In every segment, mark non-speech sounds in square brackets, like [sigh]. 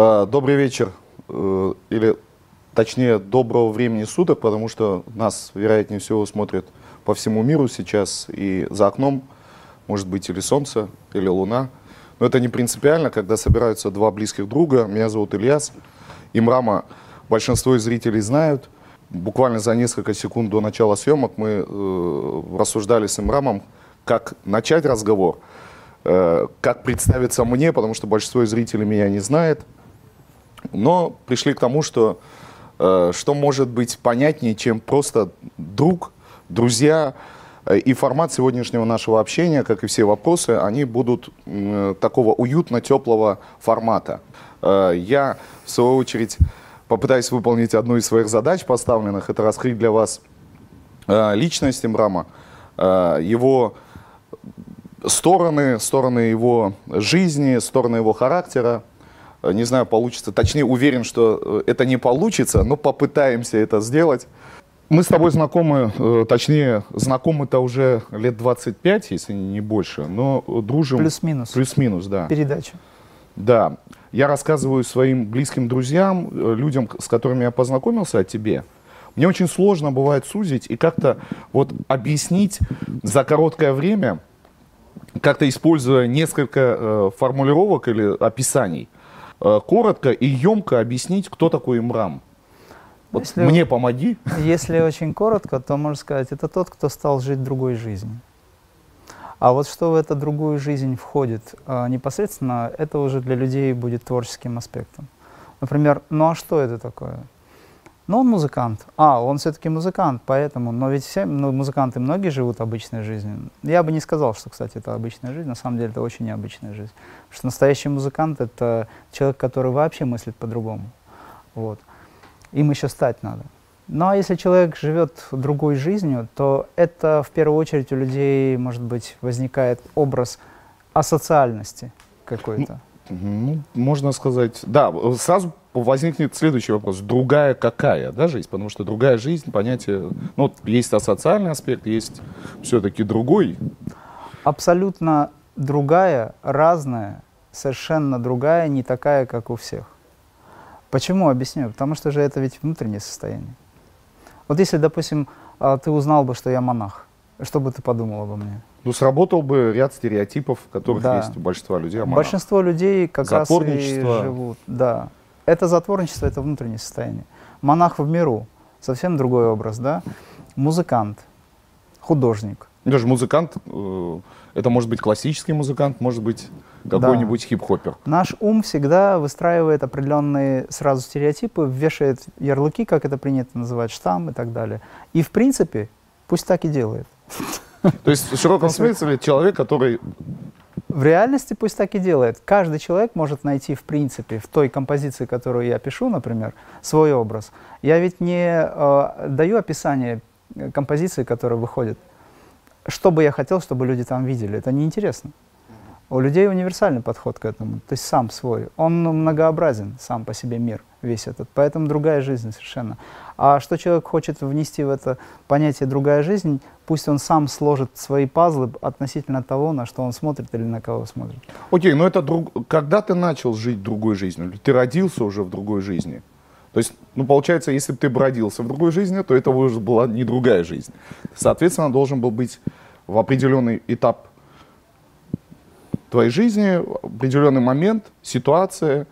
Э, добрый вечер, э, или точнее доброго времени суток, потому что нас, вероятнее всего, смотрят по всему миру сейчас, и за окном может быть или солнце, или луна. Но это не принципиально, когда собираются два близких друга. Меня зовут Ильяс. Имрама большинство зрителей знают. Буквально за несколько секунд до начала съемок мы э, рассуждали с Имрамом, как начать разговор, э, как представиться мне, потому что большинство зрителей меня не знает. Но пришли к тому, что э, что может быть понятнее, чем просто друг, друзья, и формат сегодняшнего нашего общения, как и все вопросы, они будут такого уютно теплого формата. Э, я, в свою очередь, попытаюсь выполнить одну из своих задач поставленных. Это раскрыть для вас э, личность Имрама, э, его стороны, стороны его жизни, стороны его характера. Не знаю, получится. Точнее, уверен, что это не получится, но попытаемся это сделать. Мы с тобой знакомы, э, точнее, знакомы-то уже лет 25, если не больше, но дружим... Плюс-минус. Плюс-минус, да. Передача. Да. Я рассказываю своим близким друзьям, э, людям, с которыми я познакомился, о тебе. Мне очень сложно бывает сузить и как-то вот объяснить за короткое время, как-то используя несколько э, формулировок или описаний, э, коротко и емко объяснить, кто такой Имрам. Вот если, мне помоги. Если очень коротко, то можно сказать, это тот, кто стал жить другой жизнью. А вот что в эту другую жизнь входит а, непосредственно, это уже для людей будет творческим аспектом. Например, ну а что это такое? Ну, он музыкант. А, он все-таки музыкант, поэтому. Но ведь все ну, музыканты, многие живут обычной жизнью. Я бы не сказал, что, кстати, это обычная жизнь. На самом деле, это очень необычная жизнь. Потому что настоящий музыкант — это человек, который вообще мыслит по-другому. Вот им еще стать надо. Ну а если человек живет другой жизнью, то это в первую очередь у людей, может быть, возникает образ асоциальности какой-то. Ну, можно сказать, да, сразу возникнет следующий вопрос. Другая какая, да, жизнь? Потому что другая жизнь, понятие, ну, есть асоциальный аспект, есть все-таки другой. Абсолютно другая, разная, совершенно другая, не такая, как у всех. Почему? Объясню. Потому что же это ведь внутреннее состояние. Вот если, допустим, а, ты узнал бы, что я монах, что бы ты подумал обо мне? Ну, сработал бы ряд стереотипов, которых да. есть у большинства людей. Большинство людей как раз и живут. Да. Это затворничество, это внутреннее состояние. Монах в миру, совсем другой образ, да? Музыкант, художник. Даже музыкант, э, это может быть классический музыкант, может быть какой-нибудь да. хип-хоппер. Наш ум всегда выстраивает определенные сразу стереотипы, вешает ярлыки, как это принято называть, штамм и так далее. И в принципе, пусть так и делает. [laughs] То есть в широком смысле человек, который... В реальности пусть так и делает. Каждый человек может найти, в принципе, в той композиции, которую я пишу, например, свой образ. Я ведь не э, даю описание композиции, которая выходит. Что бы я хотел, чтобы люди там видели, это неинтересно. У людей универсальный подход к этому, то есть сам свой. Он многообразен, сам по себе мир весь этот, поэтому другая жизнь совершенно. А что человек хочет внести в это понятие «другая жизнь», пусть он сам сложит свои пазлы относительно того, на что он смотрит или на кого смотрит. Окей, но это друг... когда ты начал жить другой жизнью? Ты родился уже в другой жизни? То есть, ну, получается, если бы ты бы родился в другой жизни, то это уже была не другая жизнь. Соответственно, должен был быть в определенный этап твоей жизни определенный момент, ситуация,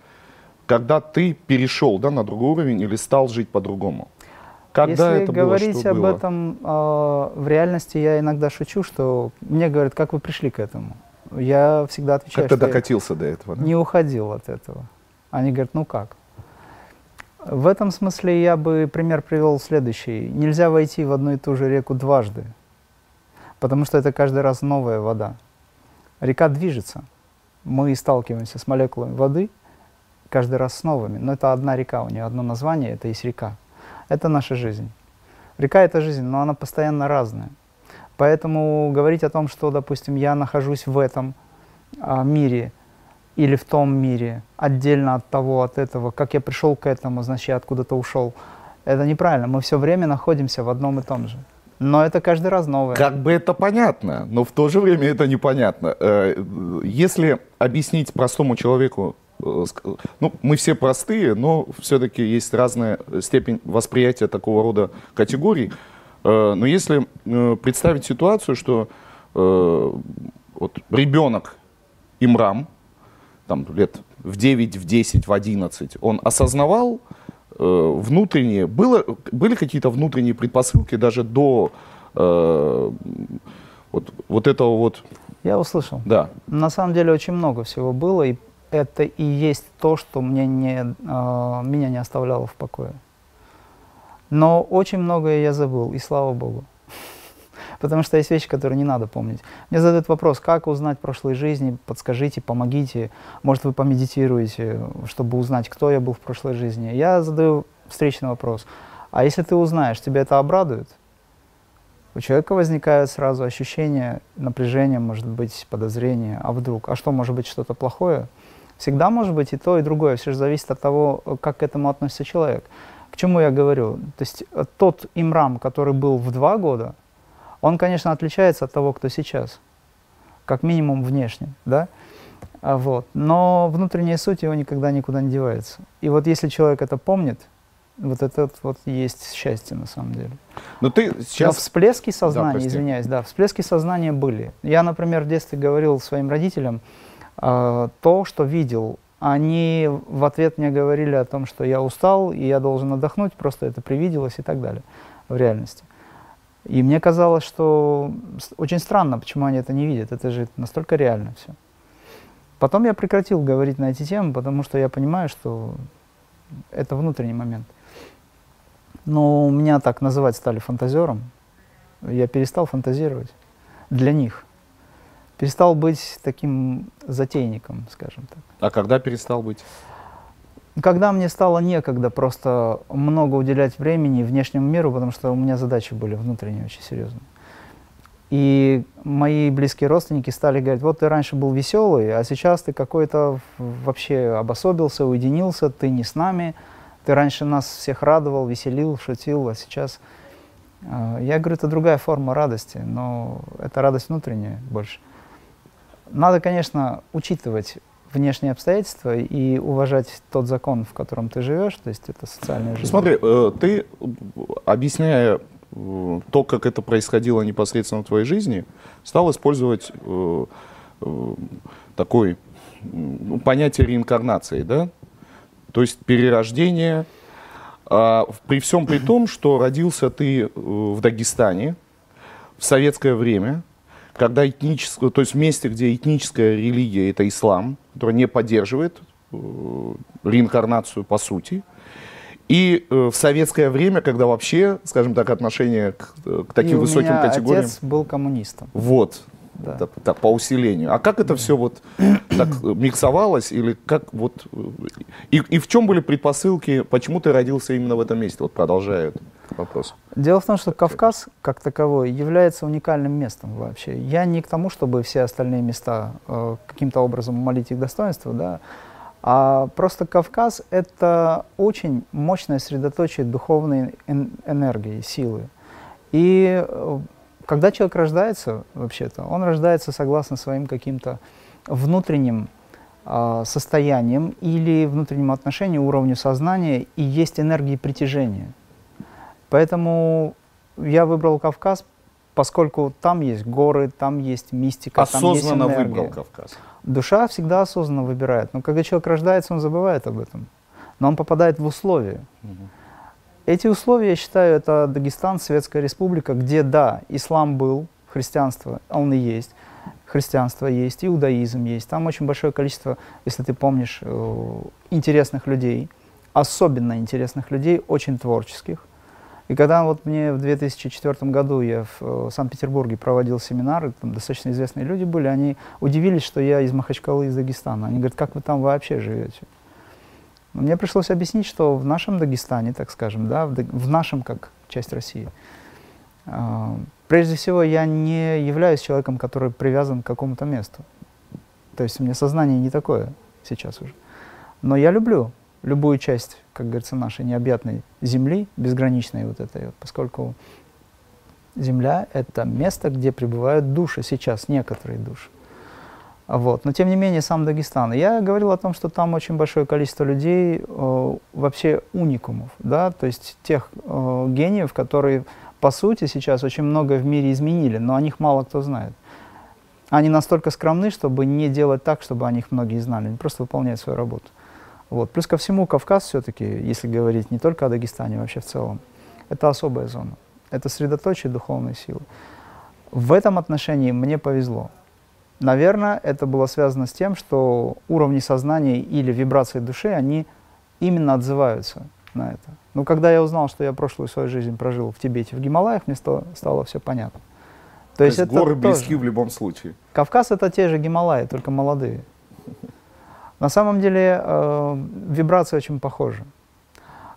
когда ты перешел да, на другой уровень или стал жить по-другому? Когда Если это говорить было, об было? этом э, в реальности, я иногда шучу, что мне говорят, как вы пришли к этому? Я всегда отвечаю, как ты докатился до этого? Да? Не уходил от этого. Они говорят, ну как? В этом смысле я бы пример привел следующий. Нельзя войти в одну и ту же реку дважды, потому что это каждый раз новая вода. Река движется. Мы сталкиваемся с молекулами воды каждый раз с новыми. Но это одна река, у нее одно название, это есть река. Это наша жизнь. Река — это жизнь, но она постоянно разная. Поэтому говорить о том, что, допустим, я нахожусь в этом а, мире или в том мире, отдельно от того, от этого, как я пришел к этому, значит, я откуда-то ушел, это неправильно. Мы все время находимся в одном и том же. Но это каждый раз новое. Как бы это понятно, но в то же время это непонятно. Э, если объяснить простому человеку ну, мы все простые, но все-таки есть разная степень восприятия такого рода категорий. Э, но если представить ситуацию, что вот ребенок имрам, там лет в 9, в 10, в 11, он осознавал внутренние, было, были какие-то внутренние предпосылки даже до вот, вот этого вот я услышал. Да. На самом деле очень много всего было, и это и есть то, что мне не, э, меня не оставляло в покое. Но очень многое я забыл, и слава Богу. [laughs] Потому что есть вещи, которые не надо помнить. Мне задают вопрос, как узнать прошлой жизни, подскажите, помогите. Может, вы помедитируете, чтобы узнать, кто я был в прошлой жизни. Я задаю встречный вопрос. А если ты узнаешь, тебя это обрадует? у человека возникает сразу ощущение напряжения, может быть, подозрение, а вдруг, а что, может быть, что-то плохое? Всегда может быть и то, и другое, все же зависит от того, как к этому относится человек. К чему я говорю? То есть э, тот имрам, который был в два года, он, конечно, отличается от того, кто сейчас, как минимум внешне, да? А вот. Но внутренняя суть его никогда никуда не девается. И вот если человек это помнит, вот это вот есть счастье на самом деле. Но ты сейчас... Но всплески сознания, да, извиняюсь, да, всплески сознания были. Я, например, в детстве говорил своим родителям э, то, что видел. Они в ответ мне говорили о том, что я устал, и я должен отдохнуть, просто это привиделось и так далее в реальности. И мне казалось, что очень странно, почему они это не видят. Это же настолько реально все. Потом я прекратил говорить на эти темы, потому что я понимаю, что это внутренний момент. Но меня так называть стали фантазером. Я перестал фантазировать для них. Перестал быть таким затейником, скажем так. А когда перестал быть? Когда мне стало некогда просто много уделять времени внешнему миру, потому что у меня задачи были внутренние очень серьезные. И мои близкие родственники стали говорить, вот ты раньше был веселый, а сейчас ты какой-то вообще обособился, уединился, ты не с нами, ты раньше нас всех радовал, веселил, шутил, а сейчас... Э, я говорю, это другая форма радости, но это радость внутренняя больше. Надо, конечно, учитывать внешние обстоятельства и уважать тот закон, в котором ты живешь, то есть это социальная жизнь. Смотри, э, ты, объясняя э, то, как это происходило непосредственно в твоей жизни, стал использовать такое понятие реинкарнации, да? То есть перерождение, а, при всем при том, что родился ты э, в Дагестане в советское время, когда этническое, то есть в месте, где этническая религия это ислам, которая не поддерживает э, реинкарнацию по сути, и э, в советское время, когда вообще, скажем так, отношение к, к таким и высоким у меня категориям. Отец был коммунистом. Вот, да. Так, по усилению. А как это все вот так [clears throat] миксовалось или как вот и, и в чем были предпосылки, почему ты родился именно в этом месте? Вот продолжают вопрос. Дело в том, что Кавказ как таковой является уникальным местом вообще. Я не к тому, чтобы все остальные места э, каким-то образом молить их достоинство, да, а просто Кавказ это очень мощное средоточие духовной энергии, силы. И э, когда человек рождается, вообще-то, он рождается согласно своим каким-то внутренним э, состоянием или внутреннему отношению, уровню сознания, и есть энергии притяжения. Поэтому я выбрал Кавказ, поскольку там есть горы, там есть мистика, Осознанно там есть энергия. выбрал Кавказ. Душа всегда осознанно выбирает. Но когда человек рождается, он забывает об этом. Но он попадает в условия. Угу. Эти условия, я считаю, это Дагестан, Светская Республика, где, да, ислам был, христианство, он и есть, христианство есть, иудаизм есть. Там очень большое количество, если ты помнишь, э, интересных людей, особенно интересных людей, очень творческих. И когда вот мне в 2004 году я в э, Санкт-Петербурге проводил семинары, там достаточно известные люди были, они удивились, что я из Махачкалы, из Дагестана. Они говорят, как вы там вообще живете? Мне пришлось объяснить, что в нашем Дагестане, так скажем, да, в, в нашем как часть России, э, прежде всего я не являюсь человеком, который привязан к какому-то месту. То есть у меня сознание не такое сейчас уже. Но я люблю любую часть, как говорится, нашей необъятной земли, безграничной вот этой вот, поскольку Земля — это место, где пребывают души сейчас, некоторые души. Вот. Но тем не менее сам Дагестан. Я говорил о том, что там очень большое количество людей, э, вообще уникумов, да, то есть тех э, гениев, которые по сути сейчас очень многое в мире изменили, но о них мало кто знает. Они настолько скромны, чтобы не делать так, чтобы о них многие знали, они просто выполняют свою работу. Вот. Плюс ко всему Кавказ все-таки, если говорить не только о Дагестане, вообще в целом, это особая зона. Это средоточие духовной силы. В этом отношении мне повезло. Наверное, это было связано с тем, что уровни сознания или вибрации души, они именно отзываются на это. Но когда я узнал, что я прошлую свою жизнь прожил в Тибете, в Гималаях, мне стало, стало все понятно. То, То есть, есть горы близки тоже. в любом случае. Кавказ это те же Гималаи, только молодые. [laughs] На самом деле э, вибрации очень похожи.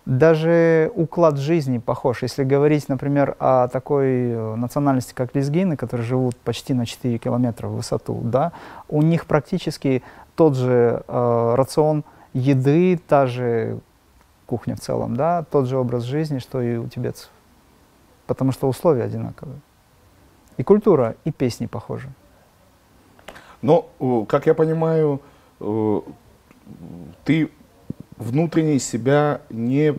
Даже уклад жизни похож. Если говорить, например, о такой э, национальности, как лезгины, которые живут почти на 4 километра в высоту, да, у них практически тот же э, рацион еды, та же кухня в целом, да, тот же образ жизни, что и у тибетцев. Потому что условия одинаковые. И культура, и песни похожи. Но, как я понимаю, ты внутренне себя не,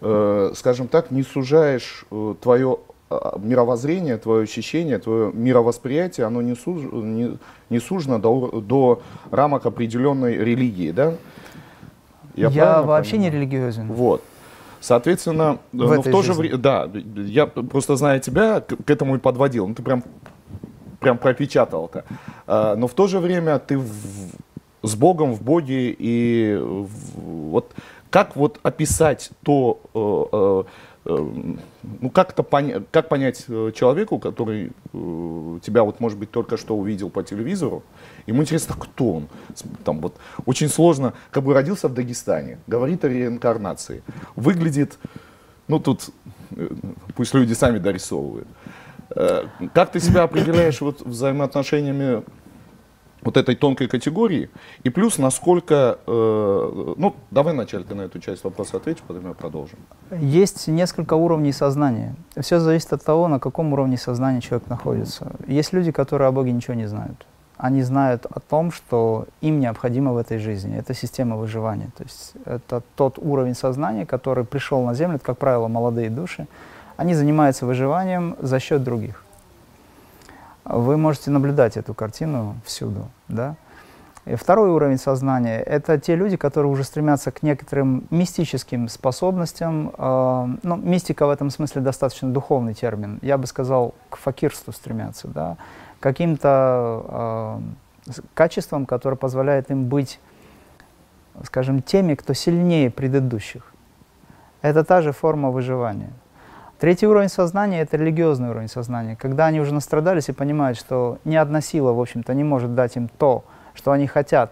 э, скажем так, не сужаешь э, твое а, мировоззрение, твое ощущение, твое мировосприятие, оно не, суж, не, не сужено до, до рамок определенной религии, да? Я, я вообще понимаю? не религиозен. Вот. Соответственно, в но в то же время, да, я просто зная тебя, к, к этому и подводил. Ну, ты прям, прям пропечатал это. А, но в то же время ты в, с Богом, в Боге, и вот как вот описать то, э, э, э, ну как это понять, как понять человеку, который тебя вот может быть только что увидел по телевизору, ему интересно, кто он, там вот очень сложно, как бы родился в Дагестане, говорит о реинкарнации, выглядит, ну тут пусть люди сами дорисовывают. Как ты себя определяешь вот взаимоотношениями вот этой тонкой категории, и плюс насколько, э, ну, давай вначале ты на эту часть вопроса ответишь, потом я продолжим. Есть несколько уровней сознания. Все зависит от того, на каком уровне сознания человек находится. Есть люди, которые о Боге ничего не знают. Они знают о том, что им необходимо в этой жизни. Это система выживания. То есть это тот уровень сознания, который пришел на Землю, это, как правило, молодые души. Они занимаются выживанием за счет других вы можете наблюдать эту картину всюду. Да? И второй уровень сознания — это те люди, которые уже стремятся к некоторым мистическим способностям. Э, ну, мистика в этом смысле достаточно духовный термин. Я бы сказал, к факирству стремятся, да? каким-то э, качествам, которые позволяют им быть, скажем, теми, кто сильнее предыдущих. Это та же форма выживания. Третий уровень сознания – это религиозный уровень сознания, когда они уже настрадались и понимают, что ни одна сила, в общем-то, не может дать им то, что они хотят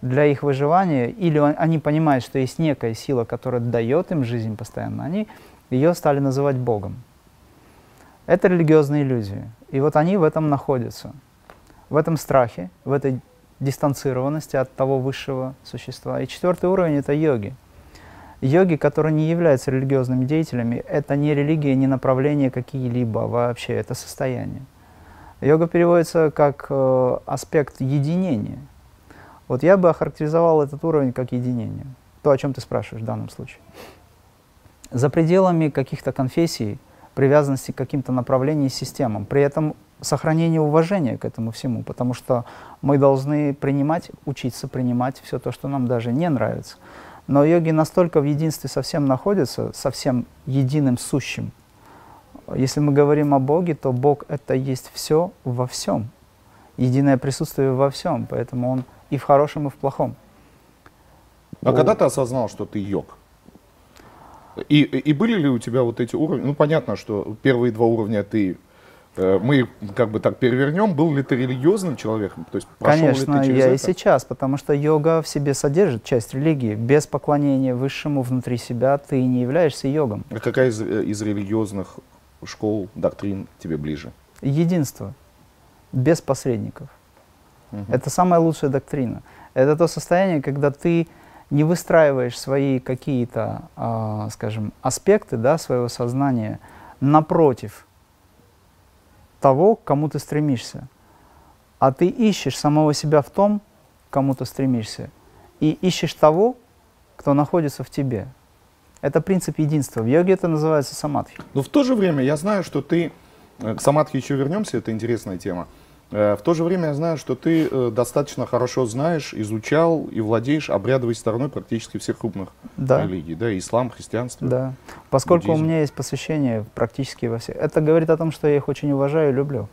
для их выживания, или они понимают, что есть некая сила, которая дает им жизнь постоянно, они ее стали называть Богом. Это религиозные иллюзии. И вот они в этом находятся, в этом страхе, в этой дистанцированности от того высшего существа. И четвертый уровень – это йоги – Йоги, которые не являются религиозными деятелями, это не религия, не направление какие-либо вообще, это состояние. Йога переводится как э, аспект единения. Вот я бы охарактеризовал этот уровень как единение. То, о чем ты спрашиваешь в данном случае. За пределами каких-то конфессий, привязанности к каким-то направлениям и системам. При этом сохранение уважения к этому всему, потому что мы должны принимать, учиться принимать все то, что нам даже не нравится. Но йоги настолько в единстве совсем находятся, совсем единым сущим. Если мы говорим о Боге, то Бог — это есть все во всем. Единое присутствие во всем, поэтому Он и в хорошем, и в плохом. А О... когда ты осознал, что ты йог? И, и были ли у тебя вот эти уровни? Ну, понятно, что первые два уровня ты мы как бы так перевернем, был ли ты религиозным человеком? То есть Конечно, ли ты я это? и сейчас, потому что йога в себе содержит часть религии. Без поклонения высшему внутри себя ты не являешься йогом. А какая из, э, из религиозных школ, доктрин тебе ближе? Единство, без посредников. Угу. Это самая лучшая доктрина. Это то состояние, когда ты не выстраиваешь свои какие-то, э, скажем, аспекты да, своего сознания напротив того, к кому ты стремишься. а ты ищешь самого себя в том, к кому ты стремишься, и ищешь того, кто находится в тебе. Это принцип единства. В йоге это называется самадхи. Но в то же время я знаю, что ты, э, к самадхи еще вернемся, это интересная тема. Э, В то же время я знаю, что ты э, достаточно хорошо знаешь, изучал и владеешь обрядовой стороной практически всех крупных Да. религий. Да, ислам, христианство. Да. Поскольку Буддизм. у меня есть посвящение практически во всех. Это говорит о том, что я их очень уважаю и люблю.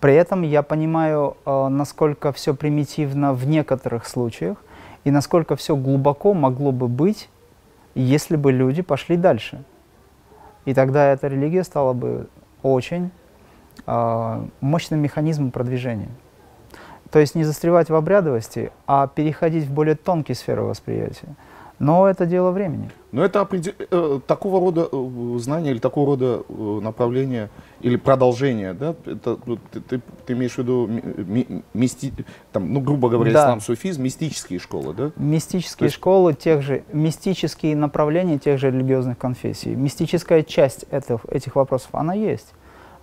При этом я понимаю, э, насколько все примитивно в некоторых случаях и насколько все глубоко могло бы быть, если бы люди пошли дальше. И тогда эта религия стала бы очень мощным механизмом продвижения. То есть не застревать в обрядовости, а переходить в более тонкие сферы восприятия. Но это дело времени. Но это э, такого рода э, знания или такого рода э, направления или продолжение, да? Это, ну, ты, ты- ты имеешь в виду ми- ми- мисти- там, ну, грубо говоря, Да. ислам, суфизм, мистические школы, да? Мистические есть- школы, тех же, мистические направления тех же религиозных конфессий. Мистическая часть этих, этих вопросов, она есть.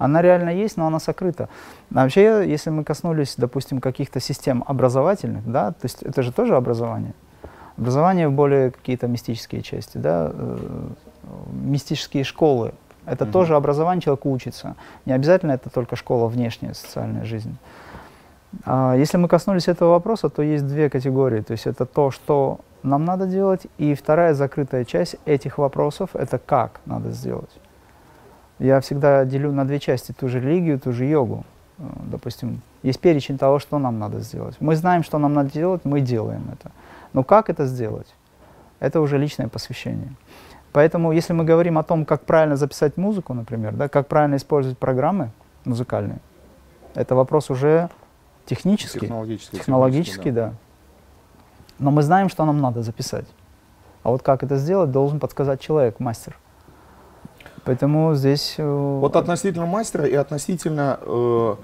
Она реально есть, но она сокрыта. А вообще, если мы коснулись, допустим, каких-то систем образовательных, да, то есть это же тоже образование. Образование в более какие-то мистические части, да, э, мистические школы. Это Мгм. тоже образование, человек учится. Не обязательно это только школа внешняя, социальная жизнь. А Если мы коснулись этого вопроса, то есть две категории. То есть это то, что нам надо делать, и вторая закрытая часть этих вопросов – это как надо сделать. Я всегда делю на две части ту же религию, ту же йогу. Э, Допустим, есть перечень того, что нам надо сделать. Мы знаем, что нам надо делать, мы делаем это. Но как это сделать? Это уже личное посвящение. Поэтому, если мы говорим о том, как правильно записать музыку, например, да, как правильно использовать программы музыкальные, это вопрос уже технический, Технологически. технологический, да. Но мы знаем, что нам надо записать. А вот как это сделать, должен подсказать человек, мастер. Поэтому здесь... э, Вот относительно мастера и относительно, э,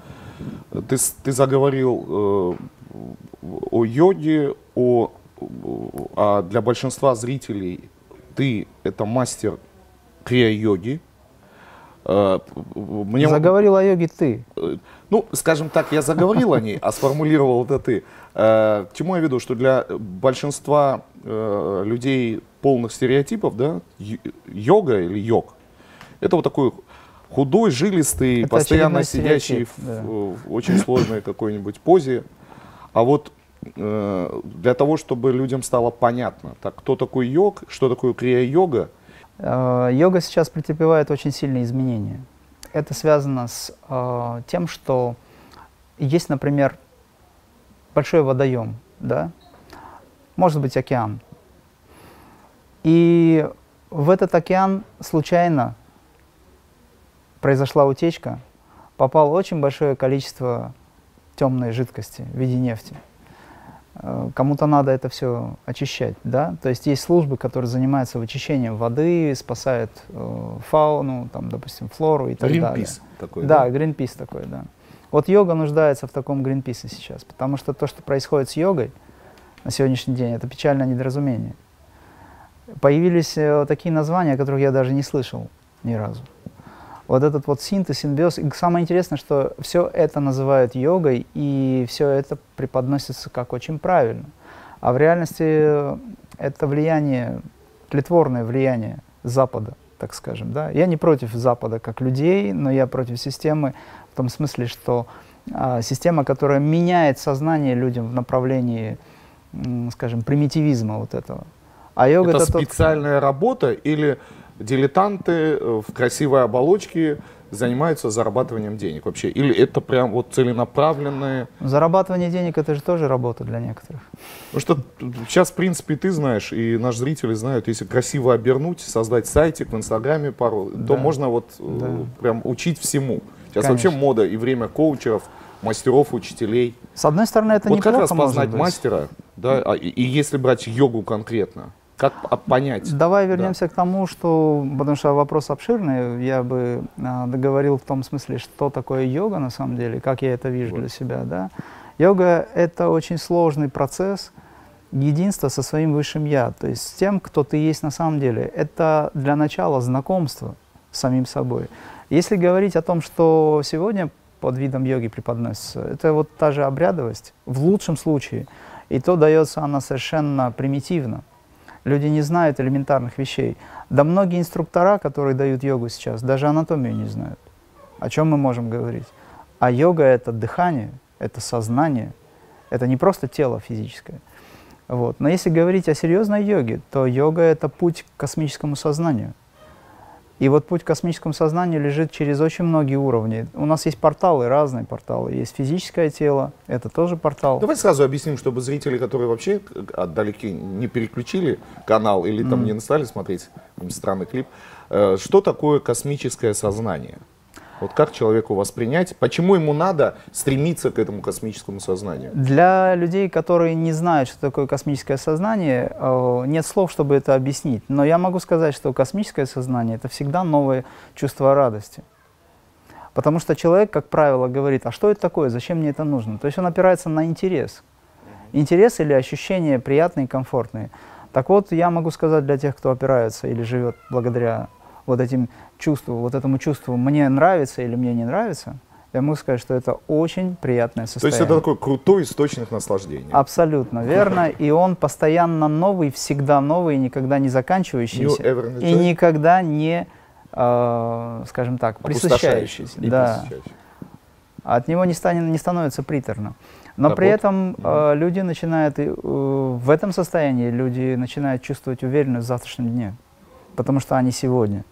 ты, ты заговорил э, о йоге, о, а для большинства зрителей ты это мастер крия-йоги. Э, мне- Заговорил о йоге ты. э, ну, скажем так, я заговорил о ней, а сформулировал это ты. Э, К чему я веду, что для большинства э, людей полных стереотипов, да, йога или йог, это вот такой худой, жилистый, Это постоянно сидящий в, да. в очень сложной какой-нибудь позе. А вот э, для того, чтобы людям стало понятно, так, кто такой йог, что такое крия-йога, Э, Йога сейчас претерпевает очень сильные изменения. Это связано с э, тем, что есть, например, большой водоем, да, может быть океан. И в этот океан случайно произошла утечка, попало очень большое количество темной жидкости в виде нефти. Э, Кому-то надо это все очищать, да. То есть есть службы, которые занимаются вычищением воды, спасают э, фауну, там, допустим, флору и так далее. Greenpeace такой, Да, Гринпис такой, да. Вот йога нуждается в таком Гринписе сейчас, потому что то, что происходит с йогой на сегодняшний день, это печальное недоразумение. Появились э, такие названия, о которых я даже не слышал ни разу. Вот этот вот синтез, симбиоз. И самое интересное, что все это называют йогой, и все это преподносится как очень правильно. А в реальности это влияние, тлетворное влияние Запада, так скажем. Да? Я не против Запада как людей, но я против системы в том смысле, что а, система, которая меняет сознание людям в направлении, скажем, примитивизма вот этого. А йога Это это, тот- специальная работа или дилетанты э, в красивой оболочке занимаются зарабатыванием денег вообще? Или это прям вот целенаправленные? Зарабатывание денег это же тоже работа для некоторых. Потому что сейчас, в принципе, ты знаешь, и наши зрители знают, если красиво обернуть, создать сайтик в Инстаграме пару, то Да. можно вот э, Да. прям учить всему. Сейчас Конечно. вообще мода и время коучеров, мастеров, учителей. С одной стороны, это вот как неплохо может распознать мастера, да, а, и, и если брать йогу конкретно, как п- понять? Давай вернемся к тому, что, потому что вопрос обширный, я бы а, договорил в том смысле, что такое йога на самом деле, как я это вижу Вот. для себя. Да? Йога — это очень сложный процесс единства со своим высшим я, то есть с тем, кто ты есть на самом деле. Это для начала знакомство с самим собой. Если говорить о том, что сегодня под видом йоги преподносится. Это вот та же обрядовость, в лучшем случае. И то дается она совершенно примитивно. Люди не знают элементарных вещей. Да многие инструктора, которые дают йогу сейчас, даже анатомию не знают. О чем мы можем говорить? А йога — это дыхание, это сознание, это не просто тело физическое. Вот. Но если говорить о серьезной йоге, то йога — это путь к космическому сознанию. И вот путь к космическому сознанию лежит через очень многие уровни. У нас есть порталы, разные порталы. Есть физическое тело, это тоже портал. Давай сразу объясним, чтобы зрители, которые вообще отдалеки не переключили канал или там mm. не стали смотреть странный клип, э, что такое космическое сознание? Вот как человеку воспринять? Почему ему надо стремиться к этому космическому сознанию? Для людей, которые не знают, что такое космическое сознание, э, нет слов, чтобы это объяснить. Но я могу сказать, что космическое сознание — это всегда новое чувство радости. Потому что человек, как правило, говорит, а что это такое, зачем мне это нужно? То есть он опирается на интерес. Интерес или ощущения приятные комфортные. Так вот, я могу сказать для тех, кто опирается или живет благодаря вот этим чувству, вот этому чувству мне нравится или мне не нравится, я могу сказать, что это очень приятное состояние. То есть это такой крутой источник наслаждения. Абсолютно верно. И он постоянно новый, всегда новый, никогда не заканчивающийся. И никогда не, э, скажем так, присыщающийся. Да. От него не, станет, не становится приторно. Но при этом э, люди начинают, э, в этом состоянии люди начинают чувствовать уверенность в завтрашнем дне. Потому что они сегодня.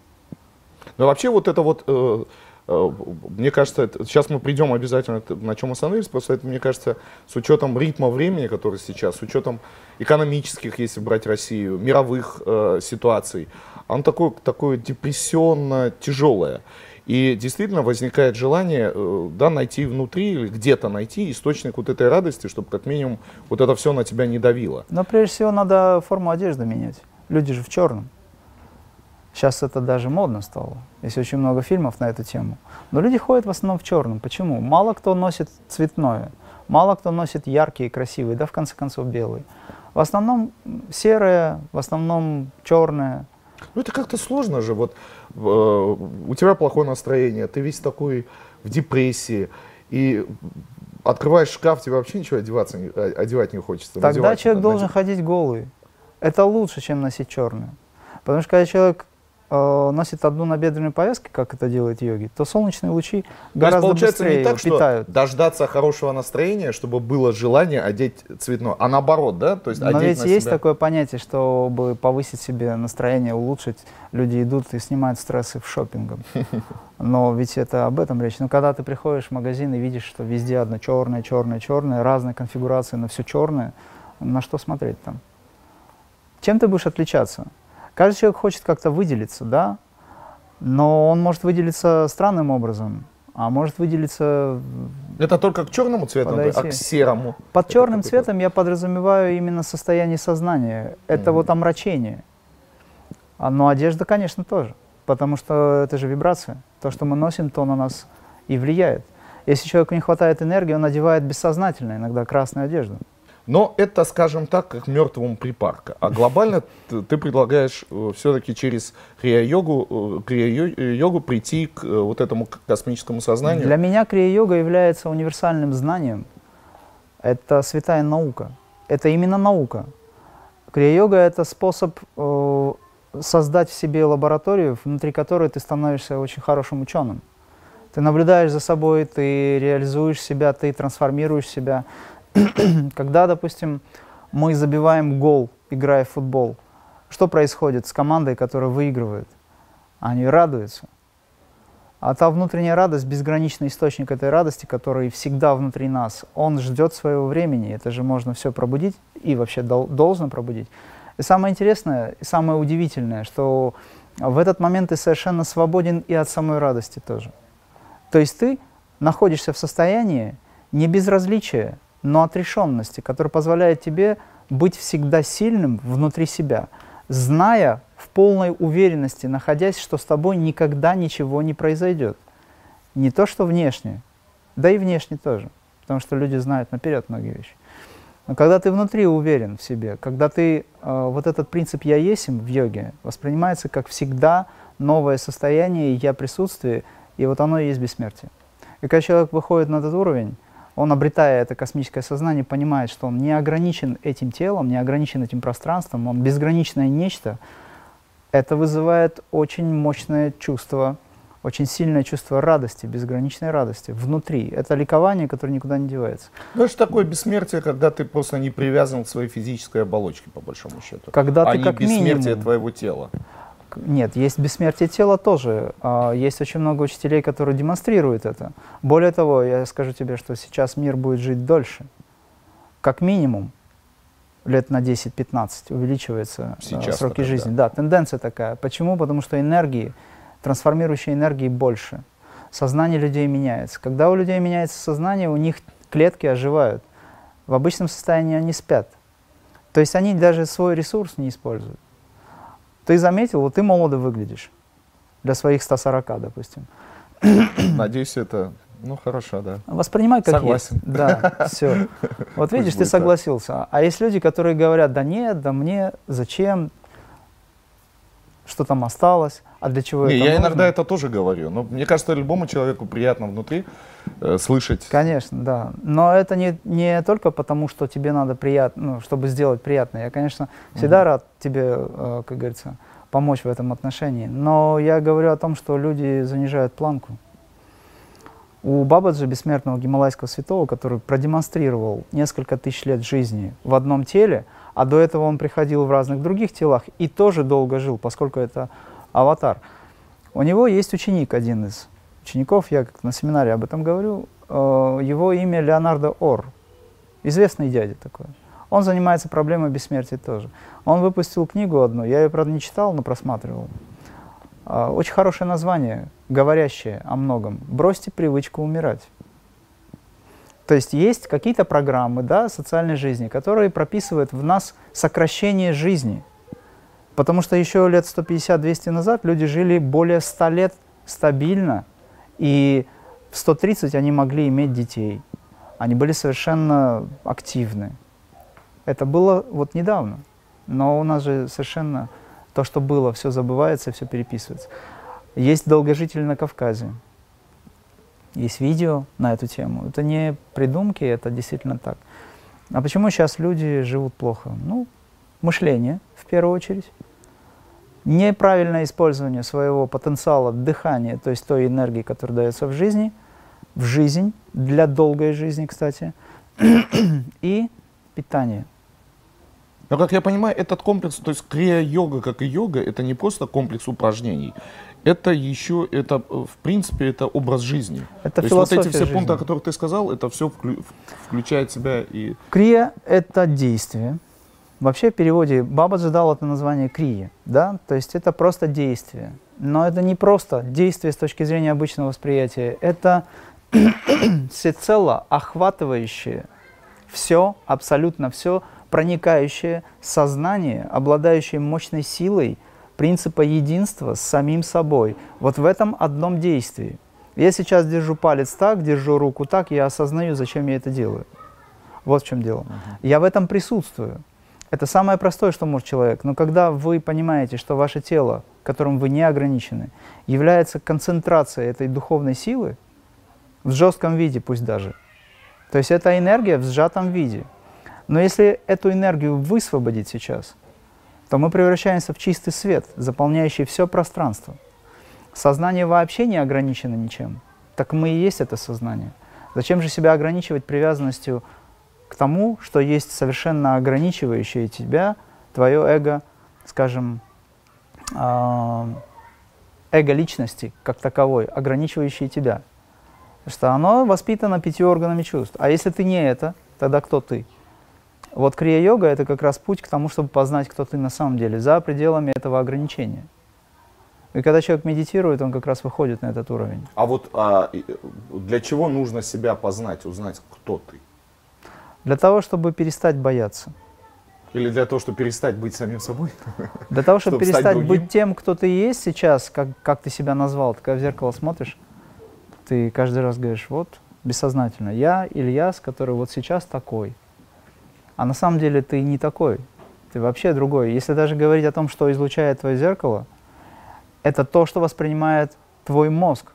Но вообще вот это вот, э, э, мне кажется, сейчас мы придем обязательно, на чем остановились, просто это, мне кажется, с учетом ритма времени, который сейчас, с учетом экономических, если брать Россию, мировых э, ситуаций, он такой, такое депрессионно тяжелое. И действительно возникает желание да, найти внутри или где-то найти источник вот этой радости, чтобы как минимум вот это все на тебя не давило. Но прежде всего надо форму одежды менять. Люди же в черном. Сейчас это даже модно стало. Есть очень много фильмов на эту тему. Но люди ходят в основном в черном. Почему? Мало кто носит цветное, мало кто носит яркие, красивые, да в конце концов белые. В основном серое, в основном черное. Ну это как-то сложно же. Вот э, у тебя плохое настроение, ты весь такой в депрессии. И открываешь шкаф, тебе вообще ничего одеваться, одевать не хочется. Тогда человек надевать. должен ходить голый. Это лучше, чем носить черное. Потому что когда человек э, носит одну набедренную повязку, как это делает йоги, то солнечные лучи гораздо то есть, получается, быстрее не так, питают. Что дождаться хорошего настроения, чтобы было желание одеть цветное, а наоборот, да? То есть Но ведь есть себя... такое понятие, чтобы повысить себе настроение, улучшить, люди идут и снимают стрессы в шопингом. [laughs] Но ведь это об этом речь. Но когда ты приходишь в магазин и видишь, что везде одно черное, черное, черное, разные конфигурации, но все черное, на что смотреть там? Чем ты будешь отличаться? Каждый человек хочет как-то выделиться, да, но он может выделиться странным образом, а может выделиться... Это только к черному цвету, подойти. а к серому? Под черным цветом я подразумеваю именно состояние сознания. Это mm-hmm. вот омрачение. А, но одежда, конечно, тоже. Потому что это же вибрация. То, что мы носим, то на нас и влияет. Если человеку не хватает энергии, он одевает бессознательно иногда красную одежду. Но это, скажем так, как мертвому припарка. А глобально ты, предлагаешь э, все-таки через крия-йогу, э, крия-йогу прийти к э, вот этому космическому сознанию. Для меня крия-йога является универсальным знанием. Это святая наука. Это именно наука. Крия-йога — это способ создать в себе лабораторию, внутри которой ты становишься очень хорошим ученым. Ты наблюдаешь за собой, ты реализуешь себя, ты трансформируешь себя. [clears throat] Когда, допустим, мы забиваем гол, играя в футбол, что происходит с командой, которая выигрывает? Они радуются. А та внутренняя радость, безграничный источник этой радости, который всегда внутри нас, он ждет своего времени. Это же можно все пробудить и вообще дол должно пробудить. И самое интересное, и самое удивительное, что в этот момент ты совершенно свободен и от самой радости тоже. То есть ты находишься в состоянии не безразличия, но отрешенности, которая позволяет тебе быть всегда сильным внутри себя, зная в полной уверенности, находясь, что с тобой никогда ничего не произойдет. Не то, что внешне, да и внешне тоже, потому что люди знают наперед многие вещи. Но когда ты внутри уверен в себе, когда ты, э, вот этот принцип «я есим» в йоге воспринимается как всегда новое состояние, «я присутствие», и вот оно и есть бессмертие. И когда человек выходит на этот уровень, он, обретая это космическое сознание, понимает, что он не ограничен этим телом, не ограничен этим пространством, он безграничное нечто. Это вызывает очень мощное чувство, очень сильное чувство радости, безграничной радости внутри. Это ликование, которое никуда не девается. Ну, это же такое бессмертие, когда ты просто не привязан к своей физической оболочке, по большому счету. Когда а ты не как бессмертие минимум твоего тела. Нет, есть бессмертие тела тоже. А, Есть очень много учителей, которые демонстрируют это. Более того, я скажу тебе, что сейчас мир будет жить дольше. Как минимум лет на 10-15 увеличиваются а, Сейчас сроки пока, жизни. Да. тенденция такая. Почему? Потому что энергии, трансформирующей энергии больше. Сознание людей меняется. Когда у людей меняется сознание, у них клетки оживают. В обычном состоянии они спят. То есть они даже свой ресурс не используют. Ты заметил, вот ты молодо выглядишь для своих 140, допустим. Надеюсь, это, ну, хорошо, да. Воспринимай как Согласен. есть. Да, все. [laughs] Вот видишь, ты согласился. А есть люди, которые говорят, да нет, да мне, зачем, что там осталось, а для чего Не, это я нужно? иногда это тоже говорю, но мне кажется, любому человеку приятно внутри э, слышать. Конечно, да. Но это не, не только потому, что тебе надо приятно, ну, чтобы сделать приятно. Я, конечно, всегда рад тебе, э, как говорится, помочь в этом отношении. Но я говорю о том, что люди занижают планку. У Бабаджи, бессмертного гималайского святого, который продемонстрировал несколько тысяч лет жизни в одном теле, а до этого он приходил в разных других телах и тоже долго жил, поскольку это аватар. У него есть ученик, один из учеников, я как на семинаре об этом говорю, э, его имя Леонардо Ор, известный дядя такой. Он занимается проблемой бессмертия тоже. Он выпустил книгу одну, я ее, правда, не читал, но просматривал. А, Очень хорошее название, говорящее о многом. «Бросьте привычку умирать». То есть есть какие-то программы да, социальной жизни, которые прописывают в нас сокращение жизни. Потому что еще лет 150-200 назад люди жили более 100 лет стабильно, и в 130 они могли иметь детей. Они были совершенно активны. Это было вот недавно. Но у нас же совершенно то, что было, все забывается, все переписывается. Есть долгожители на Кавказе. Есть видео на эту тему. Это не придумки, это действительно так. А почему сейчас люди живут плохо? Ну, мышление, в первую очередь. Неправильное использование своего потенциала дыхания, то есть той энергии, которая дается в жизни, в жизнь, для долгой жизни, кстати, [clears throat] и питание. Но, как я понимаю, этот комплекс, то есть крия-йога, как и йога, это не просто комплекс упражнений, это еще, это, э, в принципе, это образ жизни. Это то есть вот эти философия все пункты, о жизни. которых ты сказал, это все включает в себя и... Крия – это действие. Вообще в переводе Бабаджи дал это название крия, да, то есть это просто действие. Но это не просто действие с точки зрения обычного восприятия, это [coughs] всецело охватывающее все, абсолютно все, проникающее сознание, обладающее мощной силой принципа единства с самим собой. Вот в этом одном действии. Я сейчас держу палец так, держу руку так, я осознаю, зачем я это делаю. Вот в чем дело. Я в этом присутствую. Это самое простое, что может человек. Но когда вы понимаете, что ваше тело, которым вы не ограничены, является концентрацией этой духовной силы, в жестком виде пусть даже, то есть это энергия в сжатом виде. Но если эту энергию высвободить сейчас, то мы превращаемся в чистый свет, заполняющий все пространство. Сознание вообще не ограничено ничем. Так мы и есть это сознание. Зачем же себя ограничивать привязанностью к тому, что есть совершенно ограничивающее тебя, твое эго, скажем, эго личности как таковой, ограничивающее тебя. Что оно воспитано пятью органами чувств. А если ты не это, тогда кто ты? Вот крия-йога – это как раз путь к тому, чтобы познать, кто ты на самом деле, за пределами этого ограничения. И когда человек медитирует, он как раз выходит на этот уровень. А вот а, для чего нужно себя познать, узнать, кто ты? Для того, чтобы перестать бояться. Или для того, чтобы перестать быть самим собой? [laughs] Для того, чтобы, Чтобы стать перестать быть тем, кто ты есть сейчас, как, как ты себя назвал. Ты когда в зеркало смотришь, ты каждый раз говоришь, вот, бессознательно, я Ильяс, который вот сейчас такой. А на самом деле ты не такой, ты вообще другой. Если даже говорить о том, что излучает твое зеркало, это то, что воспринимает твой мозг.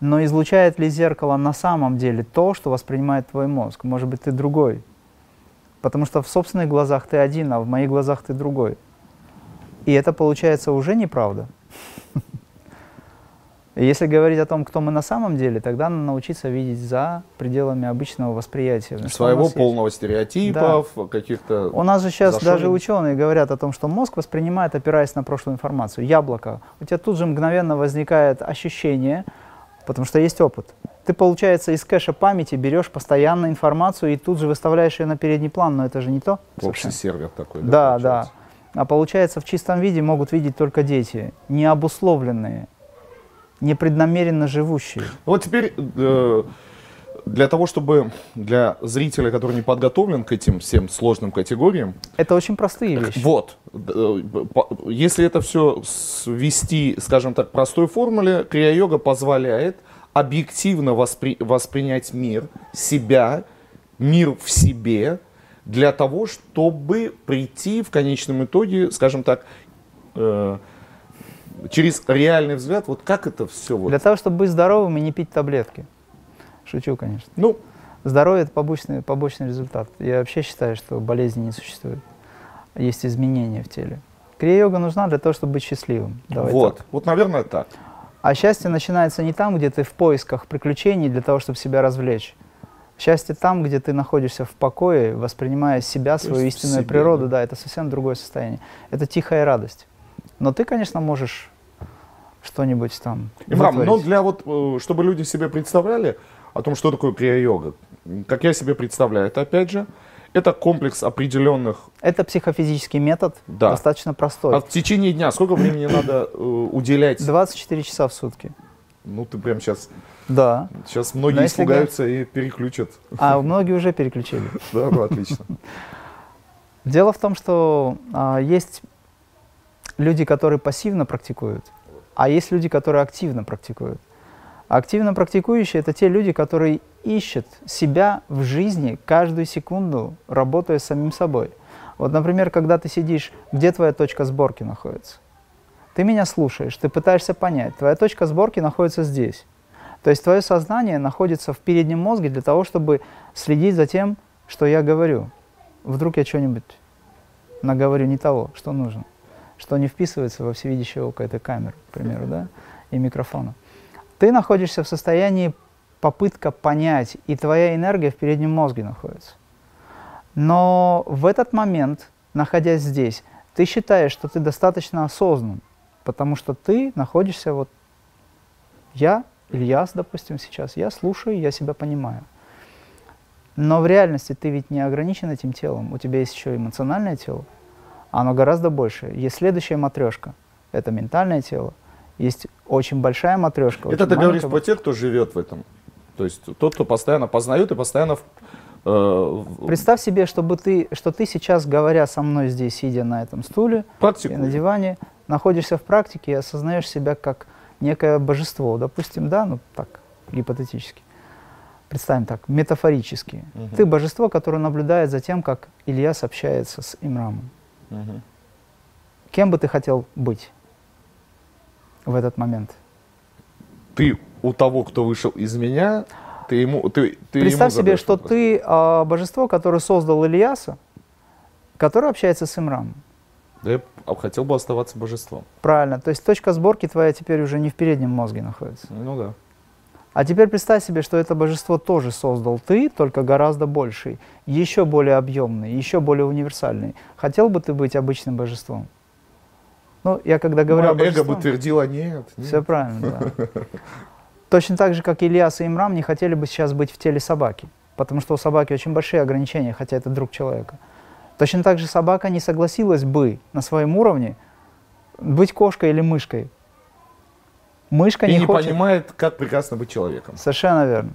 Но излучает ли зеркало на самом деле то, что воспринимает твой мозг? Может быть, ты другой. Потому что в собственных глазах ты один, а в моих глазах ты другой. И это получается уже неправда. [laughs] Если говорить о том, кто мы на самом деле, тогда надо научиться видеть за пределами обычного восприятия. Что Своего нас есть. полного стереотипов, каких-то... У нас же сейчас зашорен. даже ученые говорят о том, что мозг воспринимает, опираясь на прошлую информацию. Яблоко. У тебя тут же мгновенно возникает ощущение, потому что есть опыт. Ты, получается, из кэша памяти берешь постоянно информацию и тут же выставляешь ее на передний план, но это же не то. Общий сервер такой. Да, да. получается? А получается, в чистом виде могут видеть только дети, не обусловленные, непреднамеренно живущие. Ну Вот теперь э, для того, чтобы для зрителя, который не подготовлен к этим всем сложным категориям, Это очень простые вещи. вот, э, если это все свести, скажем так, простой формуле, крия-йога позволяет объективно воспри- воспринять мир, себя, мир в себе, для того, чтобы прийти в конечном итоге, скажем так, э, через реальный взгляд, вот как это все вот, Для того, чтобы быть здоровым и не пить таблетки. Шучу, конечно. ну, Здоровье – это побочный, побочный результат. Я вообще считаю, что болезни не существует. Есть изменения в теле. Крия-йога нужна для того, чтобы быть счастливым. Давай вот, так. вот, наверное, так. А счастье начинается не там, где ты в поисках приключений для того, чтобы себя развлечь. Счастье там, где ты находишься в покое, воспринимая себя, То свою истинную себе, природу, да. да, это совсем другое состояние. Это тихая радость. Но ты, конечно, можешь что-нибудь там Имрам, но вытворить. для вот, э, чтобы люди себе представляли о том, что такое крия-йога, как я себе представляю, это опять же, это комплекс определенных, Это психофизический метод, Да. достаточно простой. а в течение дня сколько времени надо э, уделять? 24 часа в сутки. Ну, ты прям сейчас, Да. сейчас многие Но если испугаются и переключат. А многие уже переключили. [laughs] Да, ну, отлично. Дело в том, что а, есть люди, которые пассивно практикуют, а есть люди, которые активно практикуют. Активно практикующие это те люди, которые ищут себя в жизни каждую секунду, работая с самим собой. Вот, например, когда ты сидишь, где твоя точка сборки находится? Ты меня слушаешь, ты пытаешься понять, твоя точка сборки находится здесь. То есть твое сознание находится в переднем мозге для того, чтобы следить за тем, что я говорю. Вдруг я что-нибудь наговорю не того, что нужно, что не вписывается во всевидящее око этой камеры, к примеру, да, и микрофона. Ты находишься в состоянии попытка понять, и твоя энергия в переднем мозге находится. Но в этот момент, находясь здесь, ты считаешь, что ты достаточно осознан, потому что ты находишься вот, я, Ильяс, допустим, сейчас, я слушаю, я себя понимаю. Но в реальности ты ведь не ограничен этим телом, у тебя есть еще эмоциональное тело, оно гораздо больше. Есть следующая матрешка, это ментальное тело, есть очень большая матрешка. Это ты говоришь про тех, кто живет в этом. То есть тот, кто постоянно познает и постоянно... э, Представь себе, чтобы ты, что ты сейчас, говоря со мной здесь, сидя на этом стуле и практикуешь. на диване, находишься в практике и осознаешь себя как некое божество, допустим, да, ну так, гипотетически. Представим так, метафорически. Мгм. Ты божество, которое наблюдает за тем, как Ильяс общается с Имрамом. Мгм. Кем бы ты хотел быть в этот момент? Ты у того, кто вышел из меня, ты ему... Ты, ты ему Представь себе, задаешь что вопрос. ты а, божество, которое создал Ильяса, которое общается с Имрамом. Да я хотел бы оставаться божеством. Правильно. То есть точка сборки твоя теперь уже не в переднем мозге находится. Ну да. А теперь представь себе, что это божество тоже создал ты, только гораздо больший, еще более объемный, еще более универсальный. Хотел бы ты быть обычным божеством? Ну, я когда говорю о Мое эго бы твердило, нет. нет. все правильно, да. Точно так же, как Ильяс и Имрам не хотели бы сейчас быть в теле собаки, потому что у собаки очень большие ограничения, хотя это друг человека. Точно так же собака не согласилась бы на своем уровне быть кошкой или мышкой. Мышка И не, не хочет. понимает, как прекрасно быть человеком. Совершенно верно.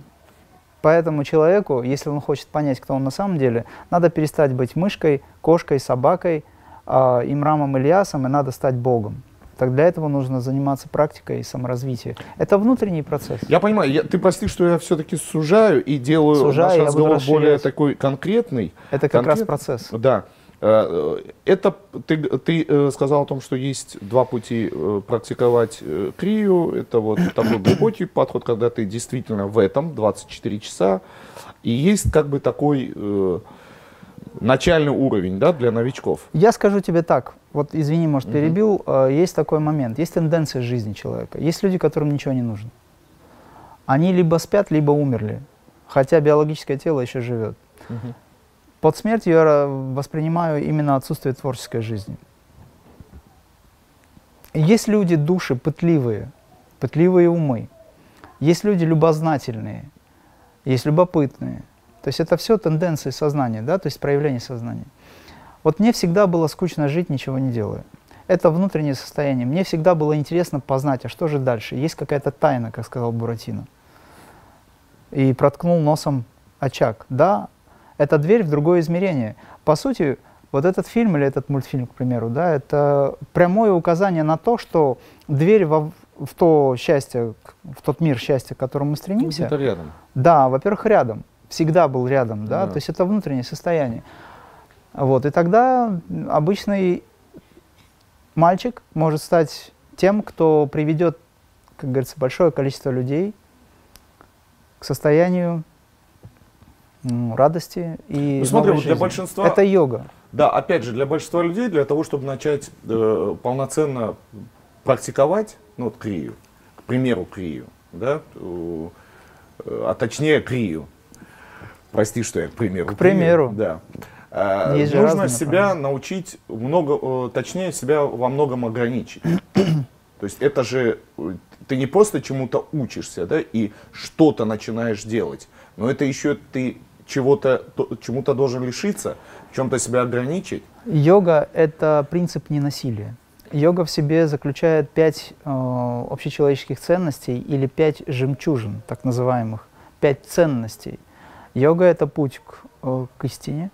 Поэтому человеку, если он хочет понять, кто он на самом деле, надо перестать быть мышкой, кошкой, собакой, а, имрамом Ильясом, и надо стать Богом. Так для этого нужно заниматься практикой и саморазвитием. Это внутренний процесс. Я понимаю, я- ты прости, что я все-таки сужаю и делаю Сужаю, наш разговор более такой конкретный. Это как раз Конкрет- процесс. Да. Э, это ты, ты э, сказал о том, что есть два пути э, практиковать крию. Это вот такой глубокий подход, когда ты действительно в этом 24 часа. И есть как бы такой э, начальный уровень да, для новичков. Я скажу тебе так. Вот извини, может, перебил. Угу. Есть такой момент. Есть тенденция жизни человека. Есть люди, которым ничего не нужно. Они либо спят, либо умерли. Хотя биологическое тело еще живет. Угу. Под смертью я воспринимаю именно отсутствие творческой жизни. Есть люди, души пытливые, пытливые умы. Есть люди любознательные, есть любопытные. То есть это все тенденции сознания, да, то есть проявление сознания. Вот мне всегда было скучно жить, ничего не делая. Это внутреннее состояние. Мне всегда было интересно познать, а что же дальше? Есть какая-то тайна, как сказал Буратино. И проткнул носом очаг. Да, это дверь в другое измерение. По сути, вот этот фильм или этот мультфильм, к примеру, да, это прямое указание на то, что дверь во, в то счастье, в тот мир счастья, к которому мы стремимся. Это рядом. Да, во-первых, рядом. Всегда был рядом, да, да. то есть это внутреннее состояние. Вот, и тогда обычный мальчик может стать тем, кто приведет, как говорится, большое количество людей к состоянию радости и ну, смотри, вот для большинства это йога. Да, опять же, для большинства людей, для того, чтобы начать э, полноценно практиковать, ну вот крию, к примеру, крию, да, э, а точнее крию, прости, что я к примеру. К примеру. Крию, да. Э, Есть нужно себя направления. научить много, э, точнее себя во многом ограничить. То есть это же э, ты не просто чему-то учишься, да, и что-то начинаешь делать, но это еще ты чего-то, чему-то должен лишиться, в чем-то себя ограничить? Йога – это принцип ненасилия. Йога в себе заключает пять э, общечеловеческих ценностей или пять жемчужин, так называемых, пять ценностей. Йога – это путь к, э, к истине.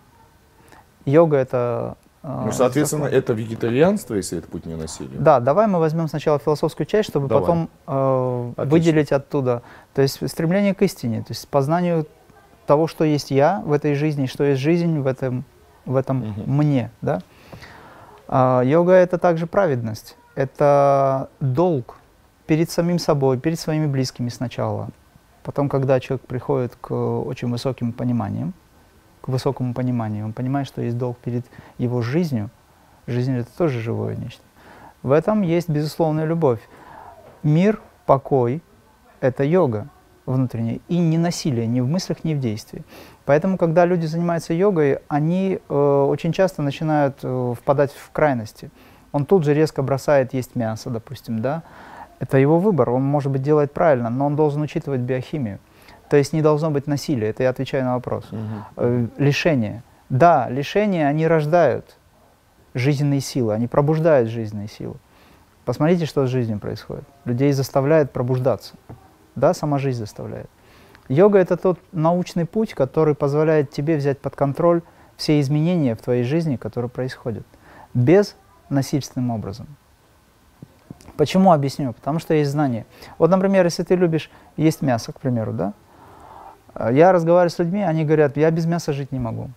Йога – это ну, соответственно, закон. это вегетарианство, если это путь ненасилия. Да, давай мы возьмем сначала философскую часть, чтобы давай. потом э, выделить оттуда. То есть стремление к истине, то есть познанию того, что есть я в этой жизни, что есть жизнь в этом, в этом угу. мне. Да? А, йога это также праведность, это долг перед самим собой, перед своими близкими сначала. Потом, когда человек приходит к очень высоким пониманиям, к высокому пониманию, он понимает, что есть долг перед его жизнью. Жизнь это тоже живое нечто. В этом есть безусловная любовь. Мир, покой – это йога внутреннее, и не насилие ни в мыслях, ни в действии. Поэтому, когда люди занимаются йогой, они э, очень часто начинают э, впадать в крайности. Он тут же резко бросает есть мясо, допустим, да. Это его выбор, он, может быть, делает правильно, но он должен учитывать биохимию. То есть не должно быть насилия, это я отвечаю на вопрос. Угу. Э, лишение. Да, лишения, они рождают жизненные силы, они пробуждают жизненные силы. Посмотрите, что с жизнью происходит. Людей заставляет пробуждаться да, сама жизнь заставляет. Йога – это тот научный путь, который позволяет тебе взять под контроль все изменения в твоей жизни, которые происходят, без насильственным образом. Почему объясню? Потому что есть знание. Вот, например, если ты любишь есть мясо, к примеру, да, я разговариваю с людьми, они говорят, я без мяса жить не могу.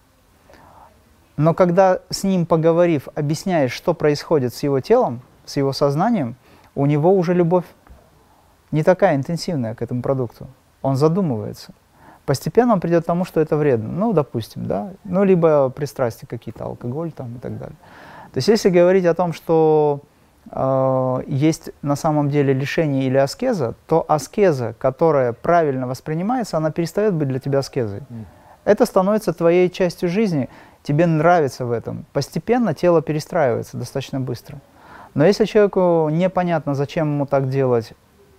Но когда с ним поговорив, объясняешь, что происходит с его телом, с его сознанием, у него уже любовь не такая интенсивная к этому продукту. Он задумывается. Постепенно он придет к тому, что это вредно. Ну, допустим, да. Ну, либо пристрастия какие-то, алкоголь там и так далее. То есть, если говорить о том, что э, есть на самом деле лишение или аскеза, то аскеза, которая правильно воспринимается, она перестает быть для тебя аскезой. Mm. Это становится твоей частью жизни, тебе нравится в этом. Постепенно тело перестраивается достаточно быстро. Но если человеку непонятно, зачем ему так делать,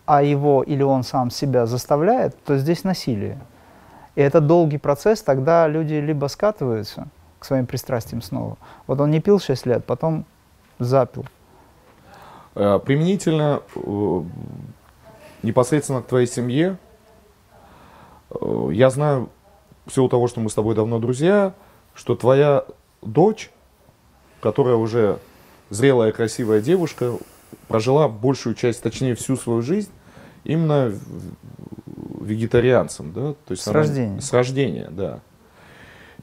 а его или он сам себя заставляет, то здесь насилие. И это долгий процесс, тогда люди либо скатываются к своим пристрастиям снова. Вот он не пил 6 лет, потом запил. Э, применительно э, непосредственно к твоей семье, э, я знаю, в силу того, что мы с тобой давно друзья, что твоя дочь, которая уже зрелая, красивая девушка, прожила большую часть, точнее всю свою жизнь именно вегетарианцем, да, то есть с она, рождения. С рождения, да.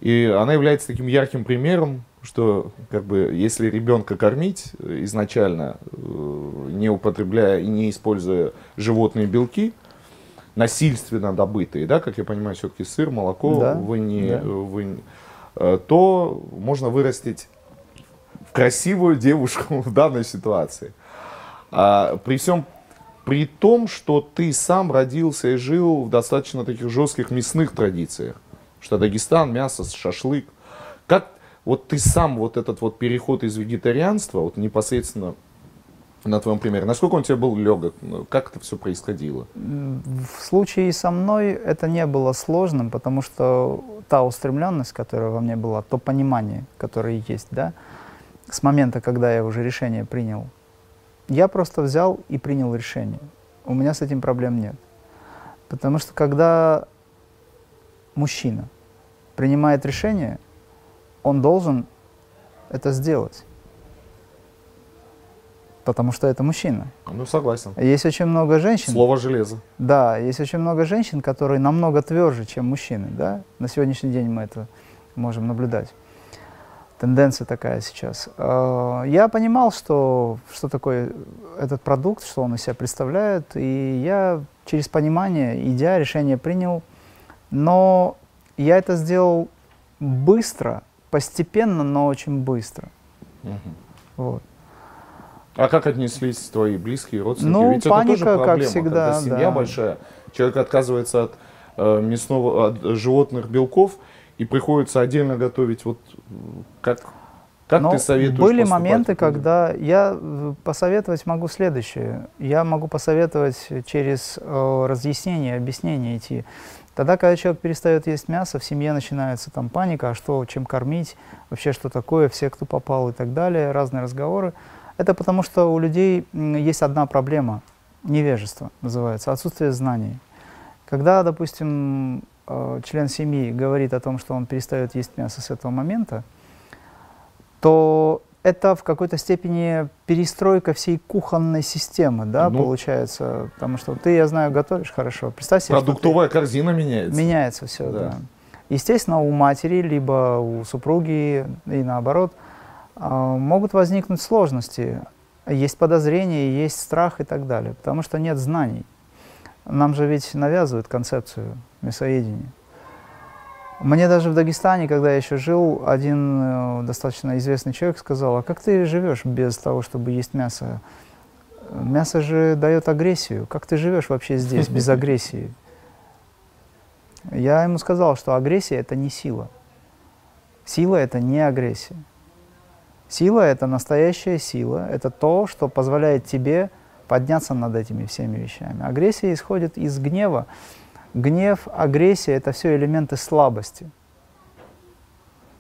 И она является таким ярким примером, что как бы если ребенка кормить изначально, э, не употребляя и не используя животные белки, насильственно добытые, да, как я понимаю, все-таки сыр, молоко, Да, вы не, да. вы э, то можно вырастить красивую девушку [laughs] в данной ситуации. А, при всем при том, что ты сам родился и жил в достаточно таких жестких мясных традициях, что Дагестан, мясо, шашлык. Как вот ты сам вот этот вот переход из вегетарианства, вот непосредственно на твоем примере, насколько он тебе был легок, Ну, как это все происходило? В случае со мной это не было сложным, потому что та устремленность, которая во мне была, то понимание, которое есть, да, с момента, когда я уже решение принял, я просто взял и принял решение. У меня с этим проблем нет. Потому что когда мужчина принимает решение, он должен это сделать. Потому что это мужчина. Ну, согласен. Есть очень много женщин, Слово железо. да, есть очень много женщин, которые намного тверже, чем мужчины, да. На сегодняшний день мы это можем наблюдать. Тенденция такая сейчас. Э, Я понимал, что, что такое этот продукт, что он из себя представляет, и я через понимание, идя, решение принял. Но я это сделал быстро, постепенно, но очень быстро. Мгм. Вот. А как отнеслись твои близкие родственники? Ну, Ведь это паника, тоже как проблема, всегда, когда семья да. большая, человек отказывается от э, мясного, от животных белков, и приходится отдельно готовить. Вот как, как Но ты советуешь Были моменты, когда я э, посоветовать могу следующее. Я могу посоветовать через э, разъяснение, объяснение идти. Тогда, когда человек перестает есть мясо, в семье начинается там паника, а что, чем кормить, вообще что такое, все, кто попал и так далее, разные разговоры. Это потому, что у людей есть одна проблема, невежество называется, отсутствие знаний. Когда, допустим, э, член семьи говорит о том, что он перестает есть мясо с этого момента, то это в какой-то степени перестройка всей кухонной системы, да, Ну. получается. Потому что ты, я знаю, готовишь хорошо. Представь себе, что ты- Продуктовая корзина меняется. меняется все, Да. да. Естественно, у матери, либо у супруги, и наоборот, а, могут возникнуть сложности. Есть подозрения, есть страх и так далее, потому что нет знаний. Нам же ведь навязывают концепцию мясоедения. Мне даже в Дагестане, когда я еще жил, один э, достаточно известный человек сказал, а как ты живешь без того, чтобы есть мясо? Мясо же дает агрессию. Как ты живешь вообще здесь без [laughs] агрессии? Я ему сказал, что агрессия это не сила. Сила это не агрессия. Сила это настоящая сила. Это то, что позволяет тебе подняться над этими всеми вещами. Агрессия исходит из гнева. Гнев, агрессия это все элементы слабости.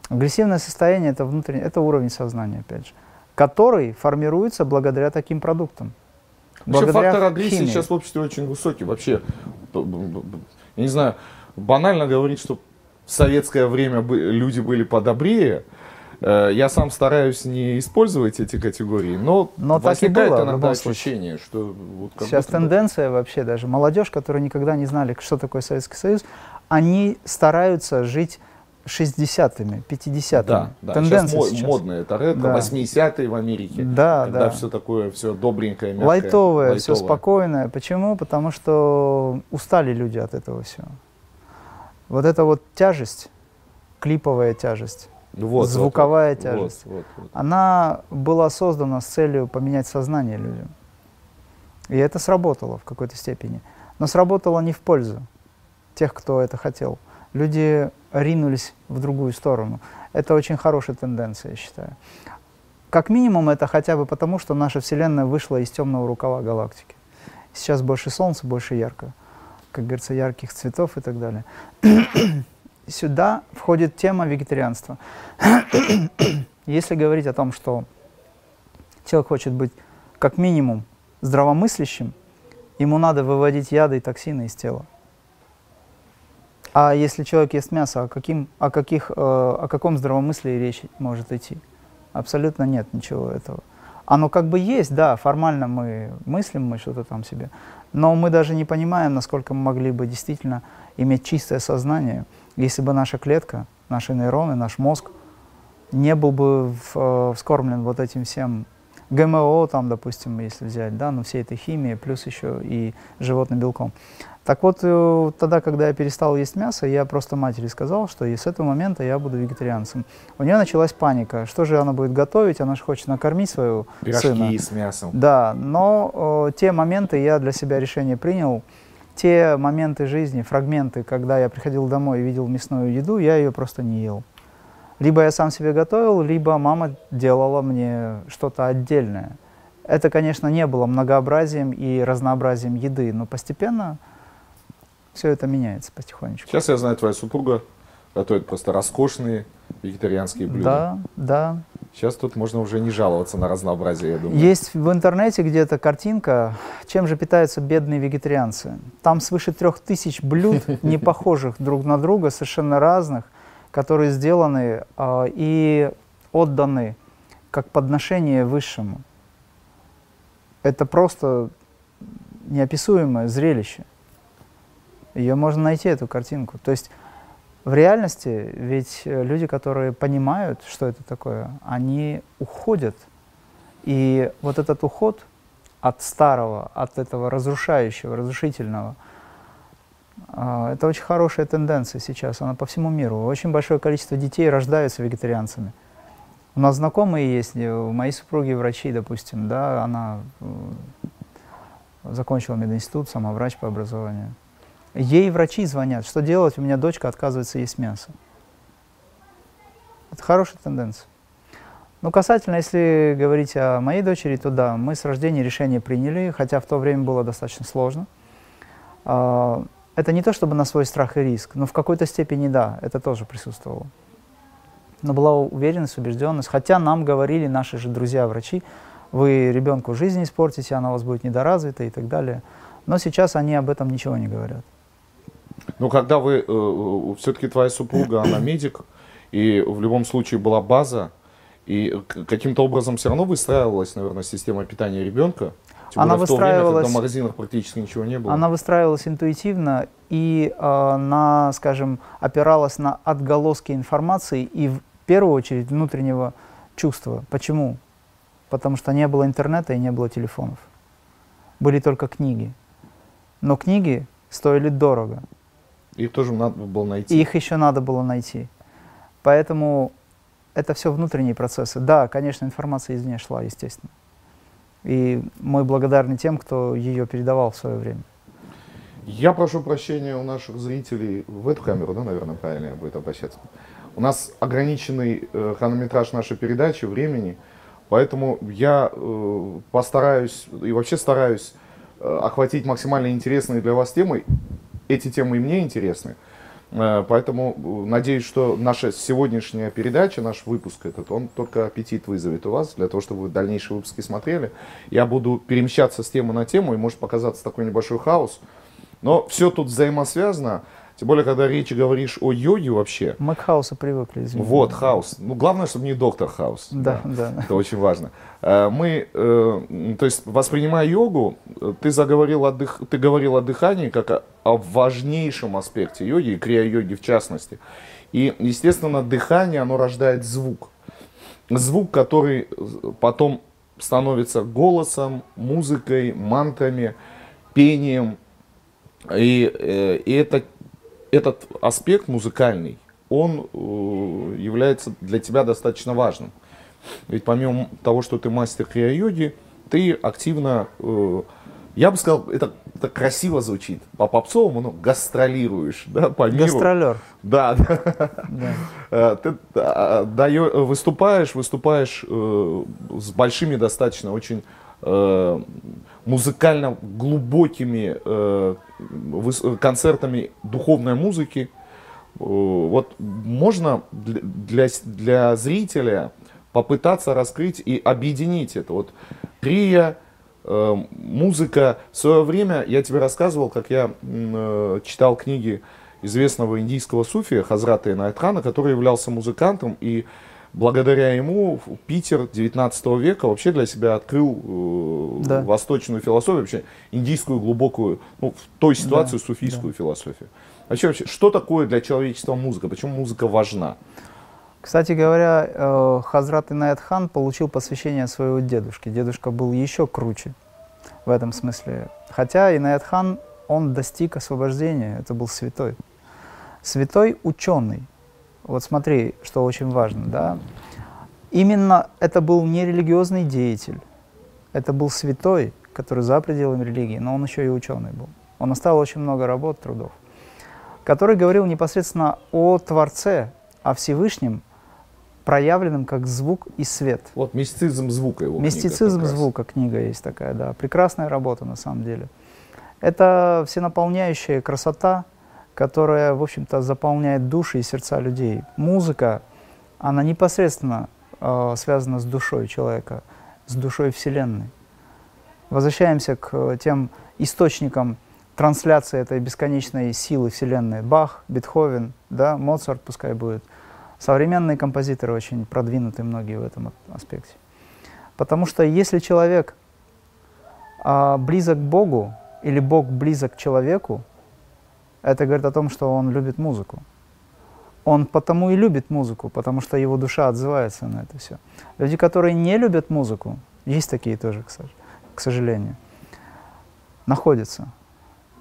Агрессивное состояние это внутренний, это уровень сознания, опять же, который формируется благодаря таким продуктам. Вообще благодаря фактор агрессии химии. сейчас в обществе очень высокий. Вообще, я не знаю, банально говорить, что в советское время люди были подобрее. Э, Я сам стараюсь не использовать эти категории, но, Но так и возникает было, иногда ощущение, что вот как Сейчас будто тенденция вообще даже. Молодежь, которая никогда не знали, что такое Советский Союз, они стараются жить 60-ми, 50-ми. Да, да. Тенденция сейчас, сейчас. модно это ретро, Да. 80-е в Америке. Да, когда да. все такое, все добренькое, мягкое. Лайтовое, все лайтовое. спокойное. Почему? Потому что устали люди от этого всего. Вот эта вот тяжесть, клиповая тяжесть, Вот, вот, звуковая вот, тяжесть. вот, вот. она была создана с целью поменять сознание людям. И это сработало в какой-то степени. Но сработало не в пользу тех, кто это хотел. Люди ринулись в другую сторону. Это очень хорошая тенденция, я считаю. Как минимум, это хотя бы потому, что наша Вселенная вышла из темного рукава галактики. Сейчас больше солнца, больше ярко. Как говорится, ярких цветов и так далее. [clears throat] Сюда входит тема вегетарианства. [clears throat] Если говорить о том, что человек хочет быть как минимум здравомыслящим, ему надо выводить яды и токсины из тела. А если человек ест мясо, о, каким, о, каких, э, о каком здравомыслии речь может идти? Абсолютно нет ничего этого. Оно как бы есть, да, формально мы мыслим, мы что-то там себе, но мы даже не понимаем, насколько мы могли бы действительно иметь чистое сознание, если бы наша клетка, наши нейроны, наш мозг не был бы в, э, вскормлен вот этим всем ГМО, там, допустим, если взять, да, ну, всей этой химии, плюс еще и животным белком. Так вот, э, тогда, когда я перестал есть мясо, я просто матери сказал, что и с этого момента я буду вегетарианцем. У нее началась паника. Что же она будет готовить? Она же хочет накормить своего Пирожки сына. с мясом. Да, но э, те моменты я для себя решение принял. Те моменты жизни, фрагменты, когда я приходил домой и видел мясную еду, я ее просто не ел. Либо я сам себе готовил, либо мама делала мне что-то отдельное. Это, конечно, не было многообразием и разнообразием еды, но постепенно все это меняется потихонечку. Сейчас я знаю, твоя супруга готовит просто роскошные вегетарианские блюда. Да, да. Сейчас тут можно уже не жаловаться на разнообразие, я думаю. Есть в интернете где-то картинка, чем же питаются бедные вегетарианцы. Там свыше трех тысяч блюд, [laughs] не похожих друг на друга, совершенно разных, которые сделаны э, и отданы как подношение высшему. Это просто неописуемое зрелище. Ее можно найти, эту картинку. То есть в реальности ведь э, люди, которые понимают, что это такое, они уходят. И вот этот уход от старого, от этого разрушающего, разрушительного, а, это очень хорошая тенденция сейчас, она по всему миру. Очень большое количество детей рождаются вегетарианцами. У нас знакомые есть, э, у моей супруги врачи, допустим, да, она э, закончила мединститут, сама врач по образованию. Ей врачи звонят, что делать, у меня дочка отказывается есть мясо. Это хорошая тенденция. Ну, касательно, если говорить о моей дочери, то да, мы с рождения решение приняли, хотя в то время было достаточно сложно. А, это не то чтобы на свой страх и риск, но в какой-то степени да, это тоже присутствовало. Но была уверенность, убежденность, хотя нам говорили наши же друзья-врачи, вы ребенку жизнь испортите, она у вас будет недоразвита и так далее. Но сейчас они об этом ничего не говорят. Ну, когда вы, э, э все-таки твоя супруга, она медик, и в любом случае была база, и каким-то образом все равно выстраивалась, наверное, система питания ребенка. Тем она более выстраивалась, в то время, когда в магазинах практически ничего не было. Она выстраивалась интуитивно и э, на, скажем, опиралась на отголоски информации и в первую очередь внутреннего чувства. Почему? Потому что не было интернета и не было телефонов. Были только книги. Но книги стоили дорого. Их тоже надо было найти. их еще надо было найти. Поэтому это все внутренние процессы. Да, конечно, информация извне шла, естественно. И мы благодарны тем, кто ее передавал в свое время. Я прошу прощения у наших зрителей в эту камеру, да, наверное, правильно будет обращаться. У нас ограниченный э, хронометраж нашей передачи, времени, поэтому я э, постараюсь и вообще стараюсь э, охватить максимально интересные для вас темы эти темы и мне интересны. Э, поэтому э, надеюсь, что наша сегодняшняя передача, наш выпуск этот, он только аппетит вызовет у вас, для того, чтобы вы дальнейшие выпуски смотрели. Я буду перемещаться с темы на тему, и может показаться такой небольшой хаос. Но все тут взаимосвязано. Тем более, когда речь говоришь о йоге вообще. Мы к хаосу привыкли, извините. Вот, хаос. Ну, главное, чтобы не доктор хаос. Да, да. да. Это очень важно. Э, мы, э, то есть, воспринимая йогу, ты заговорил о, дых, ты говорил о дыхании как о, о важнейшем аспекте йоги, и крия-йоги в частности. И, естественно, дыхание, оно рождает звук. Звук, который потом становится голосом, музыкой, мантрами, пением. И, э, и это этот аспект музыкальный, он э, является для тебя достаточно важным. Ведь помимо того, что ты мастер крия-йоги, ты активно, э, я бы сказал, это, это красиво звучит, по попсовому, ну, гастролируешь, да, по миру. Гастролер. [laughs] Да, да. Э, ты выступаешь, выступаешь с большими достаточно очень музыкально глубокими э, концертами духовной музыки. Э, вот можно для, для зрителя попытаться раскрыть и объединить это. Вот крия, э, музыка. В свое время я тебе рассказывал, как я э, читал книги известного индийского суфия Хазрата Инайтрана, который являлся музыкантом и благодаря ему Питер 19 века вообще для себя открыл э, да. восточную философию, вообще индийскую глубокую, ну, в той ситуации да, суфийскую да. философию. Вообще, вообще, что такое для человечества музыка? Почему музыка важна? Кстати говоря, э, Хазрат Инаят хан получил посвящение своего дедушки. Дедушка был еще круче в этом смысле. Хотя Инаят хан, он достиг освобождения, это был святой. Святой ученый. Вот смотри, что очень важно, да. Именно это был не религиозный деятель, это был святой, который за пределами религии, но он еще и ученый был. Он оставил очень много работ, трудов, который говорил непосредственно о Творце, о Всевышнем, проявленным как звук и свет. Вот мистицизм звука его Мистицизм книга звука книга есть такая, да. Прекрасная работа на самом деле. Это всенаполняющая красота, которая, в общем-то, заполняет души и сердца людей. Музыка, она непосредственно э, связана с душой человека, с душой Вселенной. Возвращаемся к тем источникам трансляции этой бесконечной силы Вселенной. Бах, Бетховен, да, Моцарт пускай будет. Современные композиторы очень продвинуты многие в этом аспекте. Потому что если человек а, близок к Богу, или Бог близок к человеку, это говорит о том, что он любит музыку. Он потому и любит музыку, потому что его душа отзывается на это все. Люди, которые не любят музыку, есть такие тоже, к сожалению, находятся.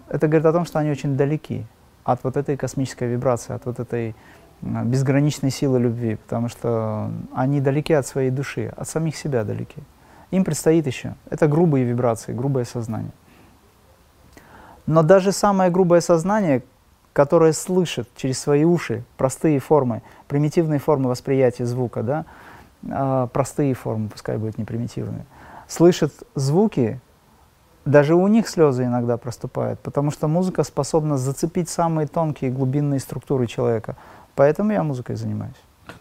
Это говорит о том, что они очень далеки от вот этой космической вибрации, от вот этой безграничной силы любви, потому что они далеки от своей души, от самих себя далеки. Им предстоит еще. Это грубые вибрации, грубое сознание. Но даже самое грубое сознание, которое слышит через свои уши простые формы, примитивные формы восприятия звука, да, э, простые формы, пускай будут не примитивные, слышит звуки, даже у них слезы иногда проступают, потому что музыка способна зацепить самые тонкие глубинные структуры человека. Поэтому я музыкой занимаюсь.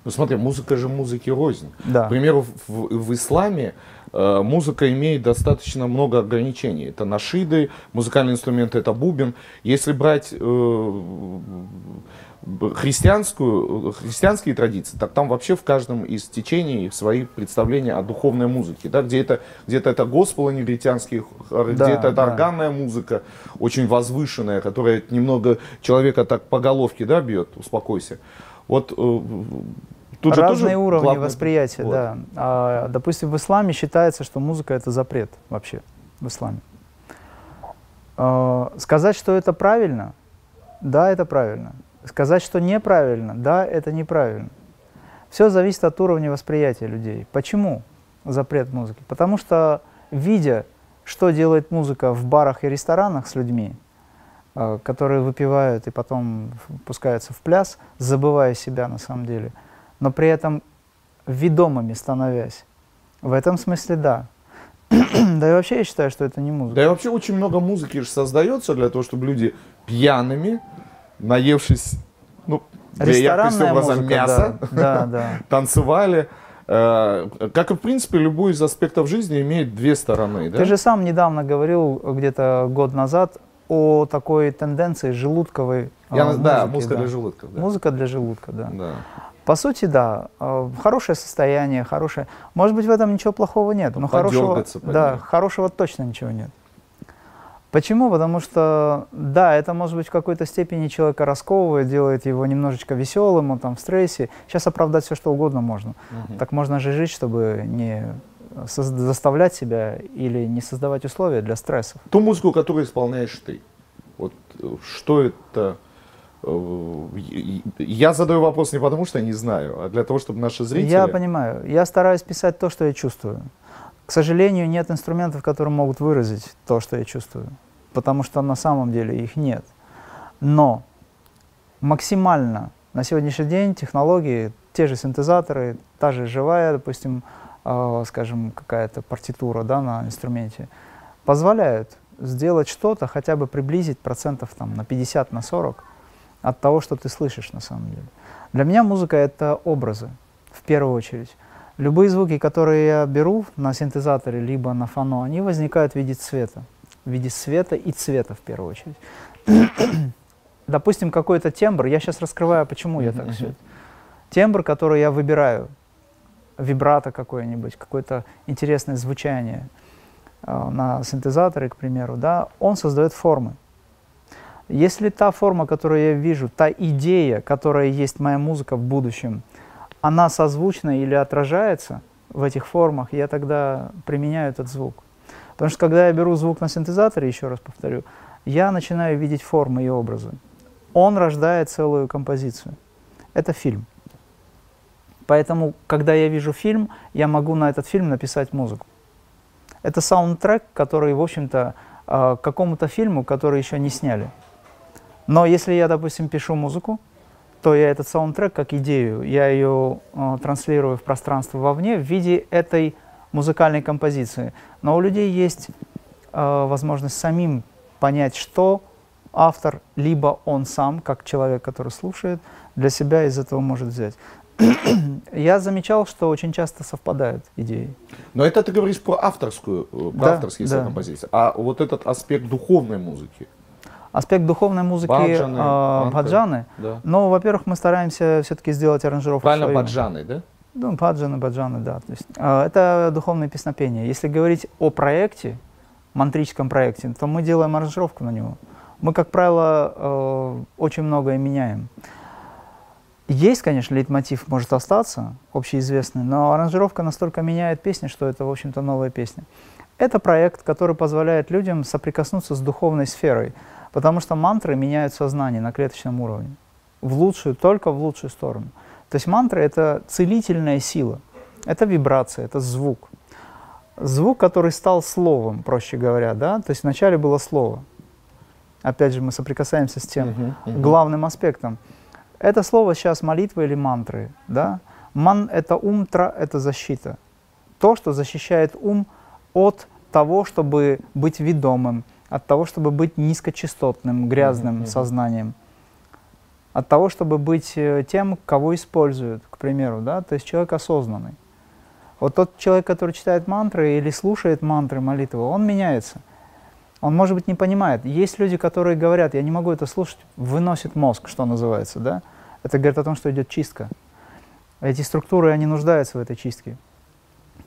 Ну смотри, музыка же музыки рознь. Да. К примеру, в, в исламе э, музыка имеет достаточно много ограничений. Это нашиды, музыкальные инструменты, это бубен. Если брать э, христианскую, христианские традиции, так там вообще в каждом из течений свои представления о духовной музыке. Да? Где это, где-то это госпелы негритянские, да, где-то это да. органная музыка, очень возвышенная, которая немного человека так по головке да, бьет, успокойся. Вот э, Тут Разные уровни главный... восприятия, вот. да. А, допустим, в исламе считается, что музыка это запрет вообще в исламе. А, сказать, что это правильно, да, это правильно. Сказать, что неправильно, да, это неправильно. Все зависит от уровня восприятия людей. Почему запрет музыки? Потому что, видя, что делает музыка в барах и ресторанах с людьми, которые выпивают и потом пускаются в пляс, забывая себя на самом деле, но при этом ведомыми становясь, в этом смысле да. [clears throat] да и вообще я считаю, что это не музыка. Да и вообще очень много музыки же создается для того, чтобы люди пьяными наевшись, ну, Ресторанная музыка, мяса, да, [laughs] да, да. танцевали. Э, как и, в принципе, любой из аспектов жизни имеет две стороны. Да? Ты же сам недавно говорил, где-то год назад, о такой тенденции желудковой а, Я, музыки. Да, музыка да. для желудка. Да. Музыка для желудка, да. да. По сути, да, э, хорошее состояние, хорошее. Может быть, в этом ничего плохого нет, но хорошего, да, хорошего точно ничего нет. Почему? Потому что, да, это может быть в какой-то степени человека расковывает, делает его немножечко веселым, он там в стрессе. Сейчас оправдать все, что угодно можно. Угу. Так можно же жить, чтобы не заставлять себя или не создавать условия для стрессов. Ту музыку, которую исполняешь ты, вот что это... Э, я задаю вопрос не потому, что я не знаю, а для того, чтобы наши зрители... Я понимаю. Я стараюсь писать то, что я чувствую. К сожалению, нет инструментов, которые могут выразить то, что я чувствую, потому что на самом деле их нет. Но максимально на сегодняшний день технологии, те же синтезаторы, та же живая, допустим, э, скажем, какая-то партитура да, на инструменте, позволяют сделать что-то, хотя бы приблизить процентов там, на 50, на 40 от того, что ты слышишь на самом деле. Для меня музыка — это образы, в первую очередь. Любые звуки, которые я беру на синтезаторе, либо на фоно, они возникают в виде цвета. В виде света и цвета в первую очередь. [coughs] Допустим, какой-то тембр, я сейчас раскрываю, почему я так все. Тембр, который я выбираю, вибрато какое-нибудь, какое-то интересное звучание э, на синтезаторе, к примеру, да, он создает формы. Если та форма, которую я вижу, та идея, которая есть моя музыка в будущем, она созвучна или отражается в этих формах, я тогда применяю этот звук. Потому что когда я беру звук на синтезаторе, еще раз повторю, я начинаю видеть формы и образы. Он рождает целую композицию. Это фильм. Поэтому, когда я вижу фильм, я могу на этот фильм написать музыку. Это саундтрек, который, в общем-то, э, какому-то фильму, который еще не сняли. Но если я, допустим, пишу музыку, то я этот саундтрек как идею, я ее э, транслирую в пространство вовне в виде этой музыкальной композиции. Но у людей есть э, возможность самим понять, что автор, либо он сам, как человек, который слушает, для себя из этого может взять. Я замечал, что очень часто совпадают идеи. Но это ты говоришь про авторскую, э, про да, авторские да. композиции. А вот этот аспект духовной музыки, аспект духовной музыки баджаны, э, баджаны. Да. Но, во-первых, мы стараемся все-таки сделать аранжировку. Правильно, свою. баджаны, да? Ну, баджаны, баджаны, да. То есть, э, это духовное песнопение. Если говорить о проекте, мантрическом проекте, то мы делаем аранжировку на него. Мы, как правило, э, очень многое меняем. Есть, конечно, лейтмотив может остаться, общеизвестный, но аранжировка настолько меняет песни, что это, в общем-то, новая песня. Это проект, который позволяет людям соприкоснуться с духовной сферой, потому что мантры меняют сознание на клеточном уровне. В лучшую, только в лучшую сторону. То есть мантры — это целительная сила, это вибрация, это звук. Звук, который стал словом, проще говоря, да, то есть вначале было слово. Опять же, мы соприкасаемся с тем uh-huh, uh-huh. главным аспектом. Это слово сейчас молитва или мантры, да. Ман — это умтра, это защита. То, что защищает ум от того, чтобы быть ведомым, от того, чтобы быть низкочастотным, грязным uh-huh. сознанием от того, чтобы быть э, тем, кого используют, к примеру, да, то есть человек осознанный. Вот тот человек, который читает мантры или слушает мантры, молитвы, он меняется. Он, может быть, не понимает. Есть люди, которые говорят, я не могу это слушать, выносит мозг, что называется, да. Это говорит о том, что идет чистка. Эти структуры, они нуждаются в этой чистке.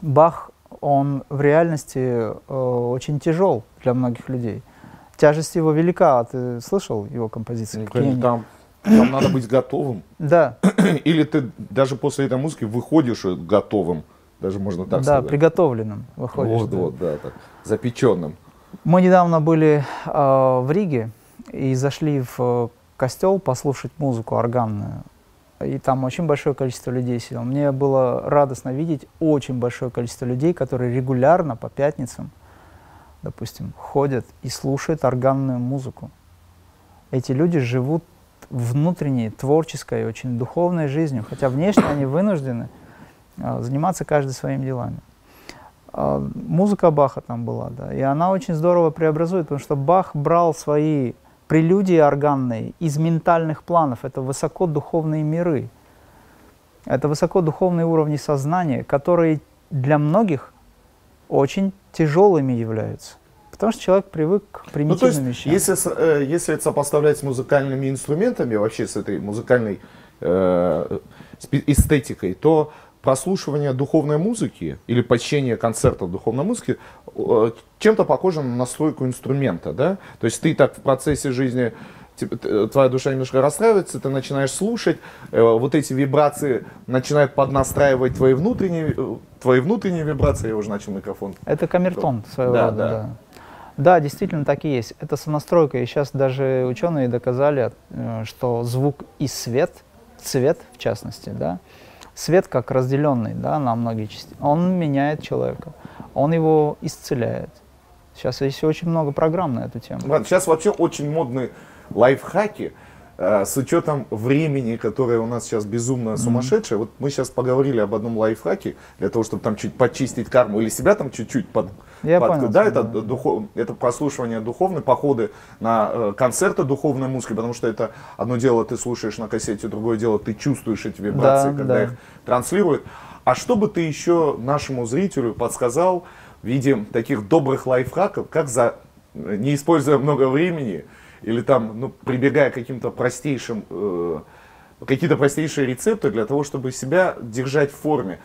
Бах, он в реальности э, очень тяжел для многих людей. Тяжесть его велика. А ты слышал его композиции? Там там надо быть готовым. [clears throat] Да. [clears throat] Или ты даже после этой музыки выходишь готовым, даже можно так да, сказать. Да, приготовленным выходишь. Вот, да. вот, да, так, запеченным. Мы недавно были э, в Риге и зашли в э, костел послушать музыку органную. И там очень большое количество людей сидело. Мне было радостно видеть очень большое количество людей, которые регулярно по пятницам, допустим, ходят и слушают органную музыку. Эти люди живут внутренней, творческой, очень духовной жизнью, хотя внешне они вынуждены а, заниматься каждый своими делами. А, музыка Баха там была, да, и она очень здорово преобразует, потому что Бах брал свои прелюдии органные из ментальных планов, это высокодуховные миры, это высокодуховные уровни сознания, которые для многих очень тяжелыми являются. Потому что человек привык к примитивным ну, то есть, вещам. Если, э, если это сопоставлять с музыкальными инструментами, вообще с этой музыкальной э, эстетикой, то прослушивание духовной музыки или посещение концертов духовной музыки э, чем-то похоже на настройку инструмента, да? То есть ты так в процессе жизни твоя душа немножко расстраивается, ты начинаешь слушать, э, вот эти вибрации начинают поднастраивать твои внутренние, э, твои внутренние вибрации, я уже начал микрофон. Это камертон своего да, рода, да. да. Да, действительно так и есть. Это сонастройка. И сейчас даже ученые доказали, э, что звук и свет, цвет в частности, да, свет как разделенный да, на многие части, он меняет человека, он его исцеляет. Сейчас есть очень много программ на эту тему. Сейчас вообще очень модные лайфхаки – с учетом времени, которое у нас сейчас безумно сумасшедшее, mm-hmm. вот мы сейчас поговорили об одном лайфхаке для того, чтобы там чуть почистить карму или себя там чуть-чуть под, Я под понял, да, это духов, это прослушивание духовной, походы на э, концерты духовной музыки, потому что это одно дело ты слушаешь на кассете, другое дело ты чувствуешь эти вибрации, да, когда да. их транслируют. А что бы ты еще нашему зрителю подсказал в виде таких добрых лайфхаков, как за не используя много времени или там, ну, прибегая к каким-то простейшим, э, какие-то простейшие рецепты для того, чтобы себя держать в форме.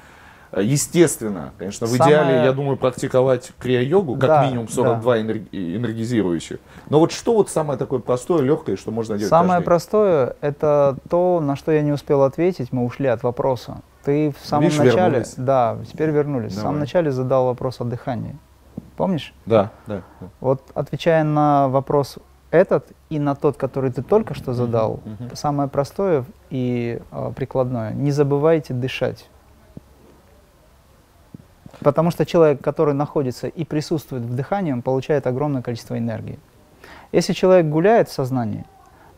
Э, естественно, конечно, в Самое... идеале, я думаю, практиковать крия-йогу, как да, минимум 42 да. энергизирующих. Но вот что вот самое такое простое, легкое, что можно делать Самое простое, это то, на что я не успел ответить, мы ушли от вопроса. Ты в самом Видишь, начале, вернулись. да, теперь вернулись. Давай. В самом начале задал вопрос о дыхании. Помнишь? Да, да. да. Вот отвечая на вопрос этот и на тот, который ты только что задал, uh-huh, uh-huh. самое простое и э, прикладное. Не забывайте дышать. Потому что человек, который находится и присутствует в дыхании, он получает огромное количество энергии. Если человек гуляет в сознании,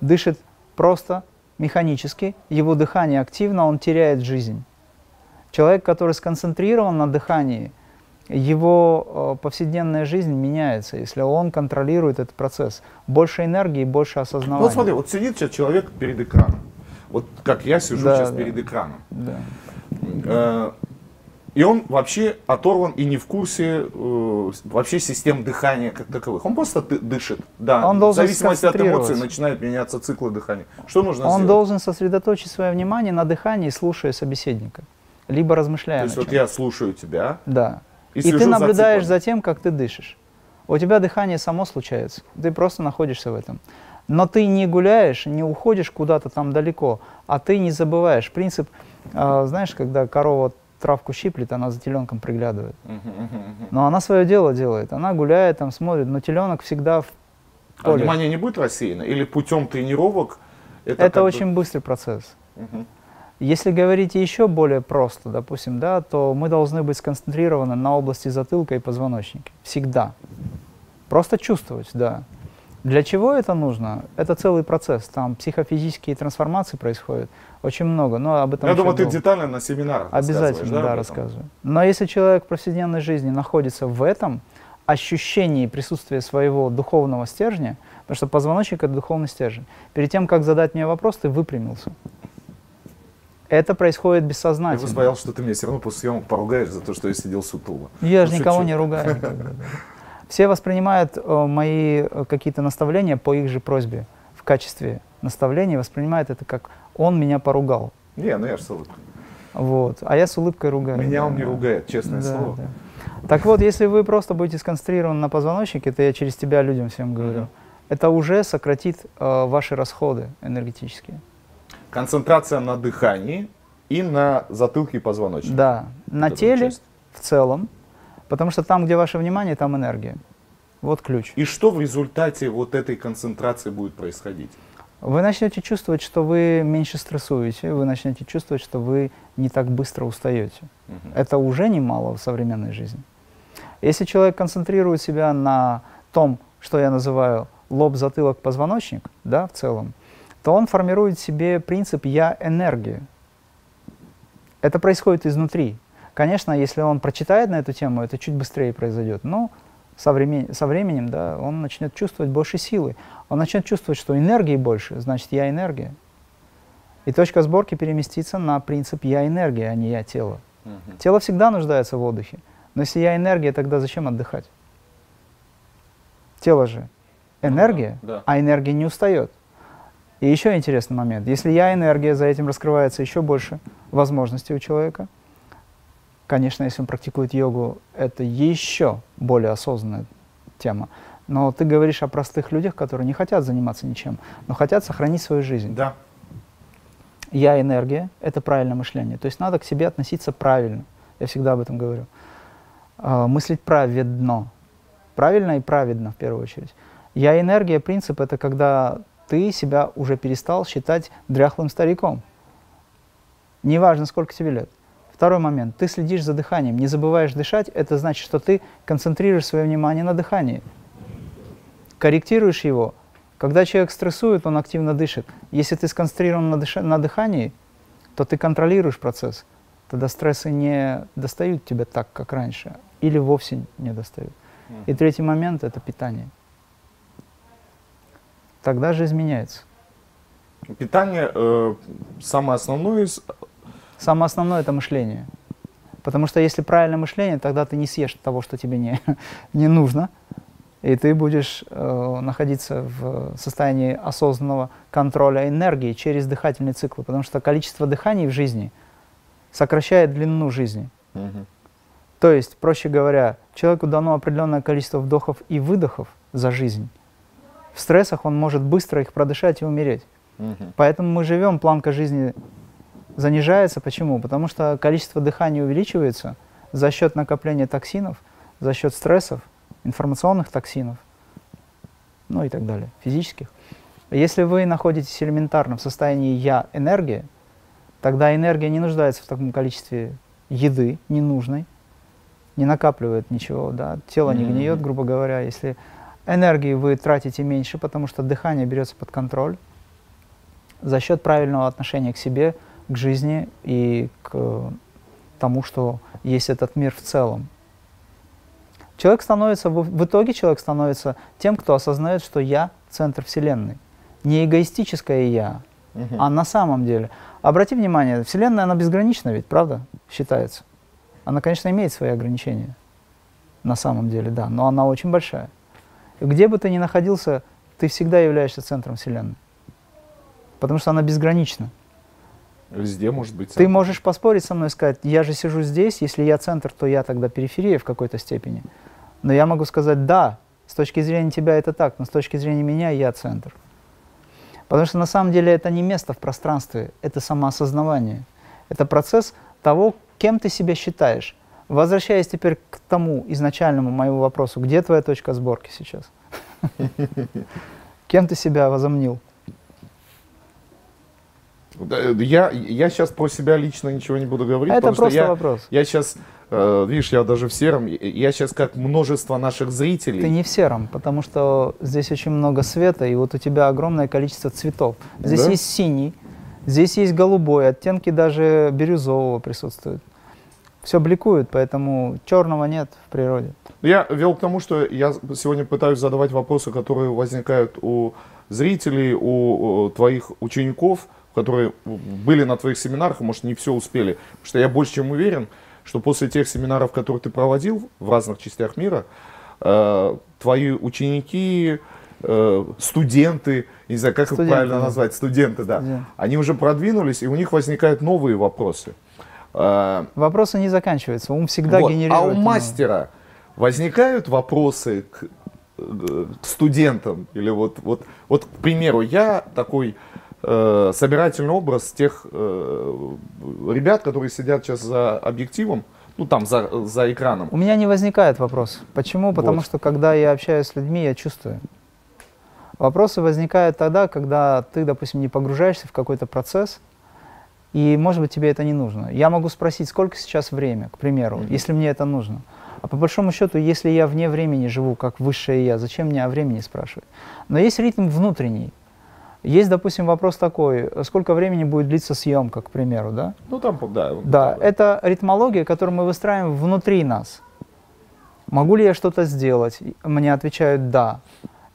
дышит просто, механически, его дыхание активно, он теряет жизнь. Человек, который сконцентрирован на дыхании, его э, повседневная жизнь меняется, если он контролирует этот процесс. Больше энергии, больше осознавания. Вот смотри, вот сидит сейчас человек перед экраном. Вот как я сижу да, сейчас да. перед экраном. Да. Э, и он вообще оторван и не в курсе э, вообще систем дыхания как таковых. Он просто дышит. Да, он в зависимости от эмоций начинают меняться циклы дыхания. Что нужно он сделать? должен сосредоточить свое внимание на дыхании, слушая собеседника. Либо размышляя. То есть вот я слушаю тебя. Да. И, и ты наблюдаешь за, за тем, как ты дышишь. У тебя дыхание само случается. Ты просто находишься в этом. Но ты не гуляешь, не уходишь куда-то там далеко, а ты не забываешь. Принцип, э, знаешь, когда корова травку щиплет, она за теленком приглядывает. Но она свое дело делает. Она гуляет, там смотрит, но теленок всегда в а поле. А внимание не будет рассеяно? Или путем тренировок? Это, это очень бы... быстрый процесс. Угу. Если говорить еще более просто, допустим, да, то мы должны быть сконцентрированы на области затылка и позвоночника. Всегда. Просто чувствовать, да. Для чего это нужно? Это целый процесс. Там психофизические трансформации происходят очень много. Но об этом Я думаю, ты детально на семинарах Обязательно, да, да рассказываю. Но если человек в повседневной жизни находится в этом ощущении присутствия своего духовного стержня, потому что позвоночник — это духовный стержень, перед тем, как задать мне вопрос, ты выпрямился. Это происходит бессознательно. Я боялся, что ты меня все равно после съемок поругаешь за то, что я сидел сутуло. Я же никого не ругаю никогда. [laughs] Все воспринимают э, мои э, какие-то наставления по их же просьбе в качестве наставления, воспринимают это как «он меня поругал». Не, ну я же с улыбкой. Вот. А я с улыбкой ругаю. Меня да, он не ругает, честное да, слово. Да. Так вот, если вы просто будете сконцентрированы на позвоночнике, это я через тебя людям всем говорю, mm-hmm. это уже сократит э, ваши расходы энергетические. Концентрация на дыхании и на затылке и позвоночнике. Да, на теле часть. в целом, потому что там, где ваше внимание, там энергия. Вот ключ. И что в результате вот этой концентрации будет происходить? Вы начнете чувствовать, что вы меньше стрессуете, вы начнете чувствовать, что вы не так быстро устаете. Угу. Это уже немало в современной жизни. Если человек концентрирует себя на том, что я называю лоб, затылок, позвоночник, да, в целом, то он формирует себе принцип «я энергия». Это происходит изнутри. Конечно, если он прочитает на эту тему, это чуть быстрее произойдет. Но со, времен, со временем да, он начнет чувствовать больше силы. Он начнет чувствовать, что энергии больше, значит, я энергия. И точка сборки переместится на принцип «я энергия», а не «я тело». Угу. Тело всегда нуждается в отдыхе. Но если я энергия, тогда зачем отдыхать? Тело же энергия, ну, да, да. а энергия не устает. И еще интересный момент. Если я энергия, за этим раскрывается еще больше возможностей у человека. Конечно, если он практикует йогу, это еще более осознанная тема. Но ты говоришь о простых людях, которые не хотят заниматься ничем, но хотят сохранить свою жизнь. Да. Я энергия, это правильное мышление. То есть надо к себе относиться правильно. Я всегда об этом говорю. Uh, мыслить праведно. Правильно и праведно в первую очередь. Я энергия, принцип это когда ты себя уже перестал считать дряхлым стариком. Неважно, сколько тебе лет. Второй момент. Ты следишь за дыханием, не забываешь дышать. Это значит, что ты концентрируешь свое внимание на дыхании. Корректируешь его. Когда человек стрессует, он активно дышит. Если ты сконцентрирован на, дыша- на дыхании, то ты контролируешь процесс. Тогда стрессы не достают тебя так, как раньше. Или вовсе не достают. И третий момент – это питание тогда же изменяется. Питание э, самое основное из... Самое основное это мышление. Потому что если правильное мышление, тогда ты не съешь того, что тебе не, [laughs] не нужно, и ты будешь э, находиться в состоянии осознанного контроля энергии через дыхательный цикл, потому что количество дыханий в жизни сокращает длину жизни. Угу. То есть, проще говоря, человеку дано определенное количество вдохов и выдохов за жизнь. В стрессах он может быстро их продышать и умереть. Угу. Поэтому мы живем, планка жизни занижается. Почему? Потому что количество дыхания увеличивается за счет накопления токсинов, за счет стрессов, информационных токсинов, ну и так далее, физических. Если вы находитесь элементарно в состоянии «я» энергии, тогда энергия не нуждается в таком количестве еды ненужной, не накапливает ничего, да, тело не гниет, грубо говоря, если энергии вы тратите меньше, потому что дыхание берется под контроль за счет правильного отношения к себе, к жизни и к тому, что есть этот мир в целом. Человек становится, в итоге человек становится тем, кто осознает, что я – центр Вселенной. Не эгоистическое «я», угу. а на самом деле. Обрати внимание, Вселенная, она безгранична ведь, правда, считается? Она, конечно, имеет свои ограничения, на самом деле, да, но она очень большая. Где бы ты ни находился, ты всегда являешься центром Вселенной. Потому что она безгранична. Везде может быть. Центр. Ты можешь поспорить со мной и сказать, я же сижу здесь, если я центр, то я тогда периферия в какой-то степени. Но я могу сказать, да, с точки зрения тебя это так, но с точки зрения меня я центр. Потому что на самом деле это не место в пространстве, это самоосознавание. Это процесс того, кем ты себя считаешь. Возвращаясь теперь к тому изначальному моему вопросу, где твоя точка сборки сейчас? Кем ты себя возомнил? Я, я сейчас про себя лично ничего не буду говорить. Это просто я, вопрос. Я сейчас, э, видишь, я даже в сером, я сейчас как множество наших зрителей. Ты не в сером, потому что здесь очень много света, и вот у тебя огромное количество цветов. Здесь да? есть синий, здесь есть голубой, оттенки даже бирюзового присутствуют. Все бликует, поэтому черного нет в природе. Я вел к тому, что я сегодня пытаюсь задавать вопросы, которые возникают у зрителей, у, твоих учеников, которые были на твоих семинарах, может, не все успели. Потому что я больше чем уверен, что после тех семинаров, которые ты проводил в разных частях мира, э, твои ученики, э, студенты, не знаю, как студенты, их правильно да. назвать, студенты, да, Студент. они уже продвинулись, и у них возникают новые вопросы. Э, вопросы не заканчиваются, ум всегда вот. генерирует. А у мастера возникают вопросы к, э, к студентам? Или вот, вот, вот, к примеру, я такой э, собирательный образ тех э, ребят, которые сидят сейчас за объективом, ну там за, за экраном. У меня не возникает вопрос. Почему? Потому вот. что когда я общаюсь с людьми, я чувствую. Вопросы возникают тогда, когда ты, допустим, не погружаешься в какой-то процесс, и, может быть, тебе это не нужно. Я могу спросить, сколько сейчас время, к примеру, mm-hmm. если мне это нужно. А по большому счету, если я вне времени живу, как высшее я, зачем мне о времени спрашивать? Но есть ритм внутренний. Есть, допустим, вопрос такой, сколько времени будет длиться съемка, к примеру, да? Ну, там, да. Да, это ритмология, которую мы выстраиваем внутри нас. Могу ли я что-то сделать? Мне отвечают «да».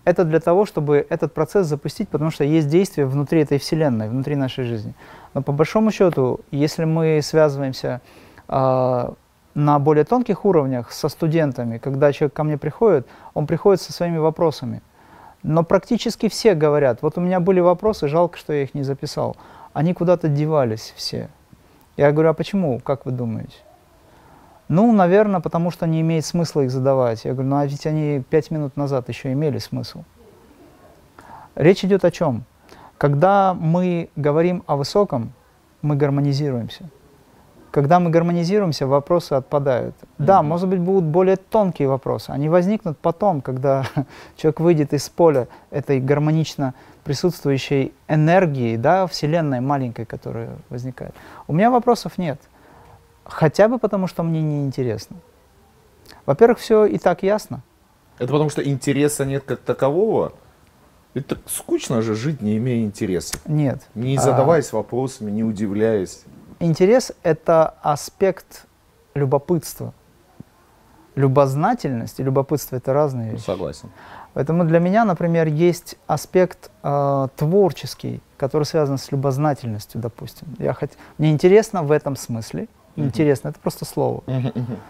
Это для того, чтобы этот процесс запустить, потому что есть действие внутри этой вселенной, внутри нашей жизни. Но по большому счету, если мы связываемся э, на более тонких уровнях со студентами, когда человек ко мне приходит, он приходит со своими вопросами. Но практически все говорят, вот у меня были вопросы, жалко, что я их не записал. Они куда-то девались все. Я говорю, а почему, как вы думаете? Ну, наверное, потому что не имеет смысла их задавать. Я говорю, ну а ведь они пять минут назад еще имели смысл. Речь идет о чем? Когда мы говорим о высоком, мы гармонизируемся. Когда мы гармонизируемся, вопросы отпадают. Mm-hmm. Да, может быть, будут более тонкие вопросы. Они возникнут потом, когда [laughs] человек выйдет из поля этой гармонично присутствующей энергии, да, вселенной маленькой, которая возникает. У меня вопросов нет. Хотя бы потому, что мне не интересно. Во-первых, все и так ясно. Это потому, что интереса нет как такового? Это скучно же жить, не имея интереса. Нет. Не задаваясь а... вопросами, не удивляясь. Интерес — это аспект любопытства. Любознательность и любопытство — это разные вещи. Согласен. Поэтому для меня, например, есть аспект э, творческий, который связан с любознательностью, допустим. Я хоть... Мне интересно в этом смысле, интересно, это просто слово.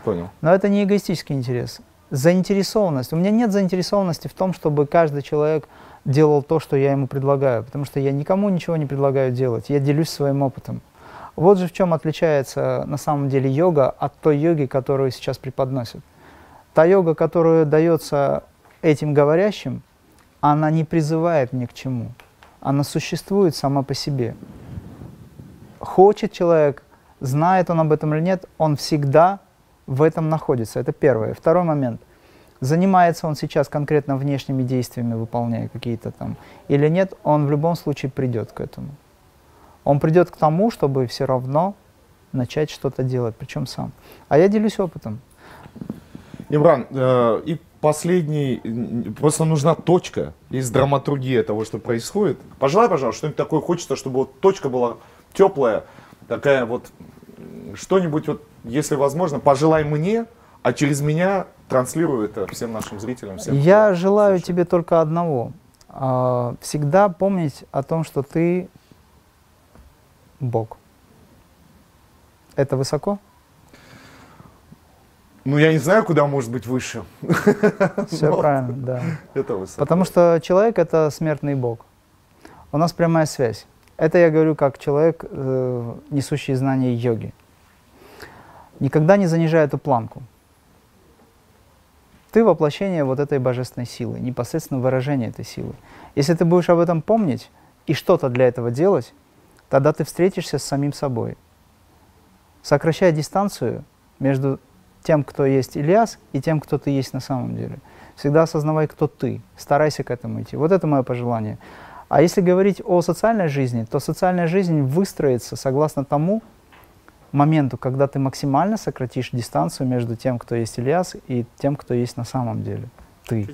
Понял. Но это не эгоистический интерес. Заинтересованность. У меня нет заинтересованности в том, чтобы каждый человек делал то, что я ему предлагаю, потому что я никому ничего не предлагаю делать, я делюсь своим опытом. Вот же в чем отличается на самом деле йога от той йоги, которую сейчас преподносят. Та йога, которая дается этим говорящим, она не призывает ни к чему. Она существует сама по себе. Хочет человек, знает он об этом или нет, он всегда в этом находится. Это первое. Второй момент. Занимается он сейчас конкретно внешними действиями, выполняя какие-то там, или нет, он в любом случае придет к этому. Он придет к тому, чтобы все равно начать что-то делать, причем сам. А я делюсь опытом. Имран, э, и последний, просто нужна точка из драматургии того, что происходит. Пожелай, пожалуйста, что-нибудь такое хочется, чтобы вот точка была теплая, такая вот, что-нибудь вот, если возможно, пожелай мне, а через меня транслирую это всем нашим зрителям. Всем, Я желаю слушает. тебе только одного. А, всегда помнить о том, что ты Бог. Это высоко? Ну, я не знаю, куда может быть выше. [laughs] Все правильно, да. Это высоко. Потому что человек — это смертный Бог. У нас прямая связь. Это я говорю как человек, э, несущий знания йоги. Никогда не занижай эту планку. Ты воплощение вот этой божественной силы, непосредственно выражение этой силы. Если ты будешь об этом помнить и что-то для этого делать, тогда ты встретишься с самим собой. Сокращая дистанцию между тем, кто есть Ильяс, и тем, кто ты есть на самом деле. Всегда осознавай, кто ты, старайся к этому идти. Вот это мое пожелание. А если говорить о социальной жизни, то социальная жизнь выстроится согласно тому моменту, когда ты максимально сократишь дистанцию между тем, кто есть Ильяс, и тем, кто есть на самом деле ты.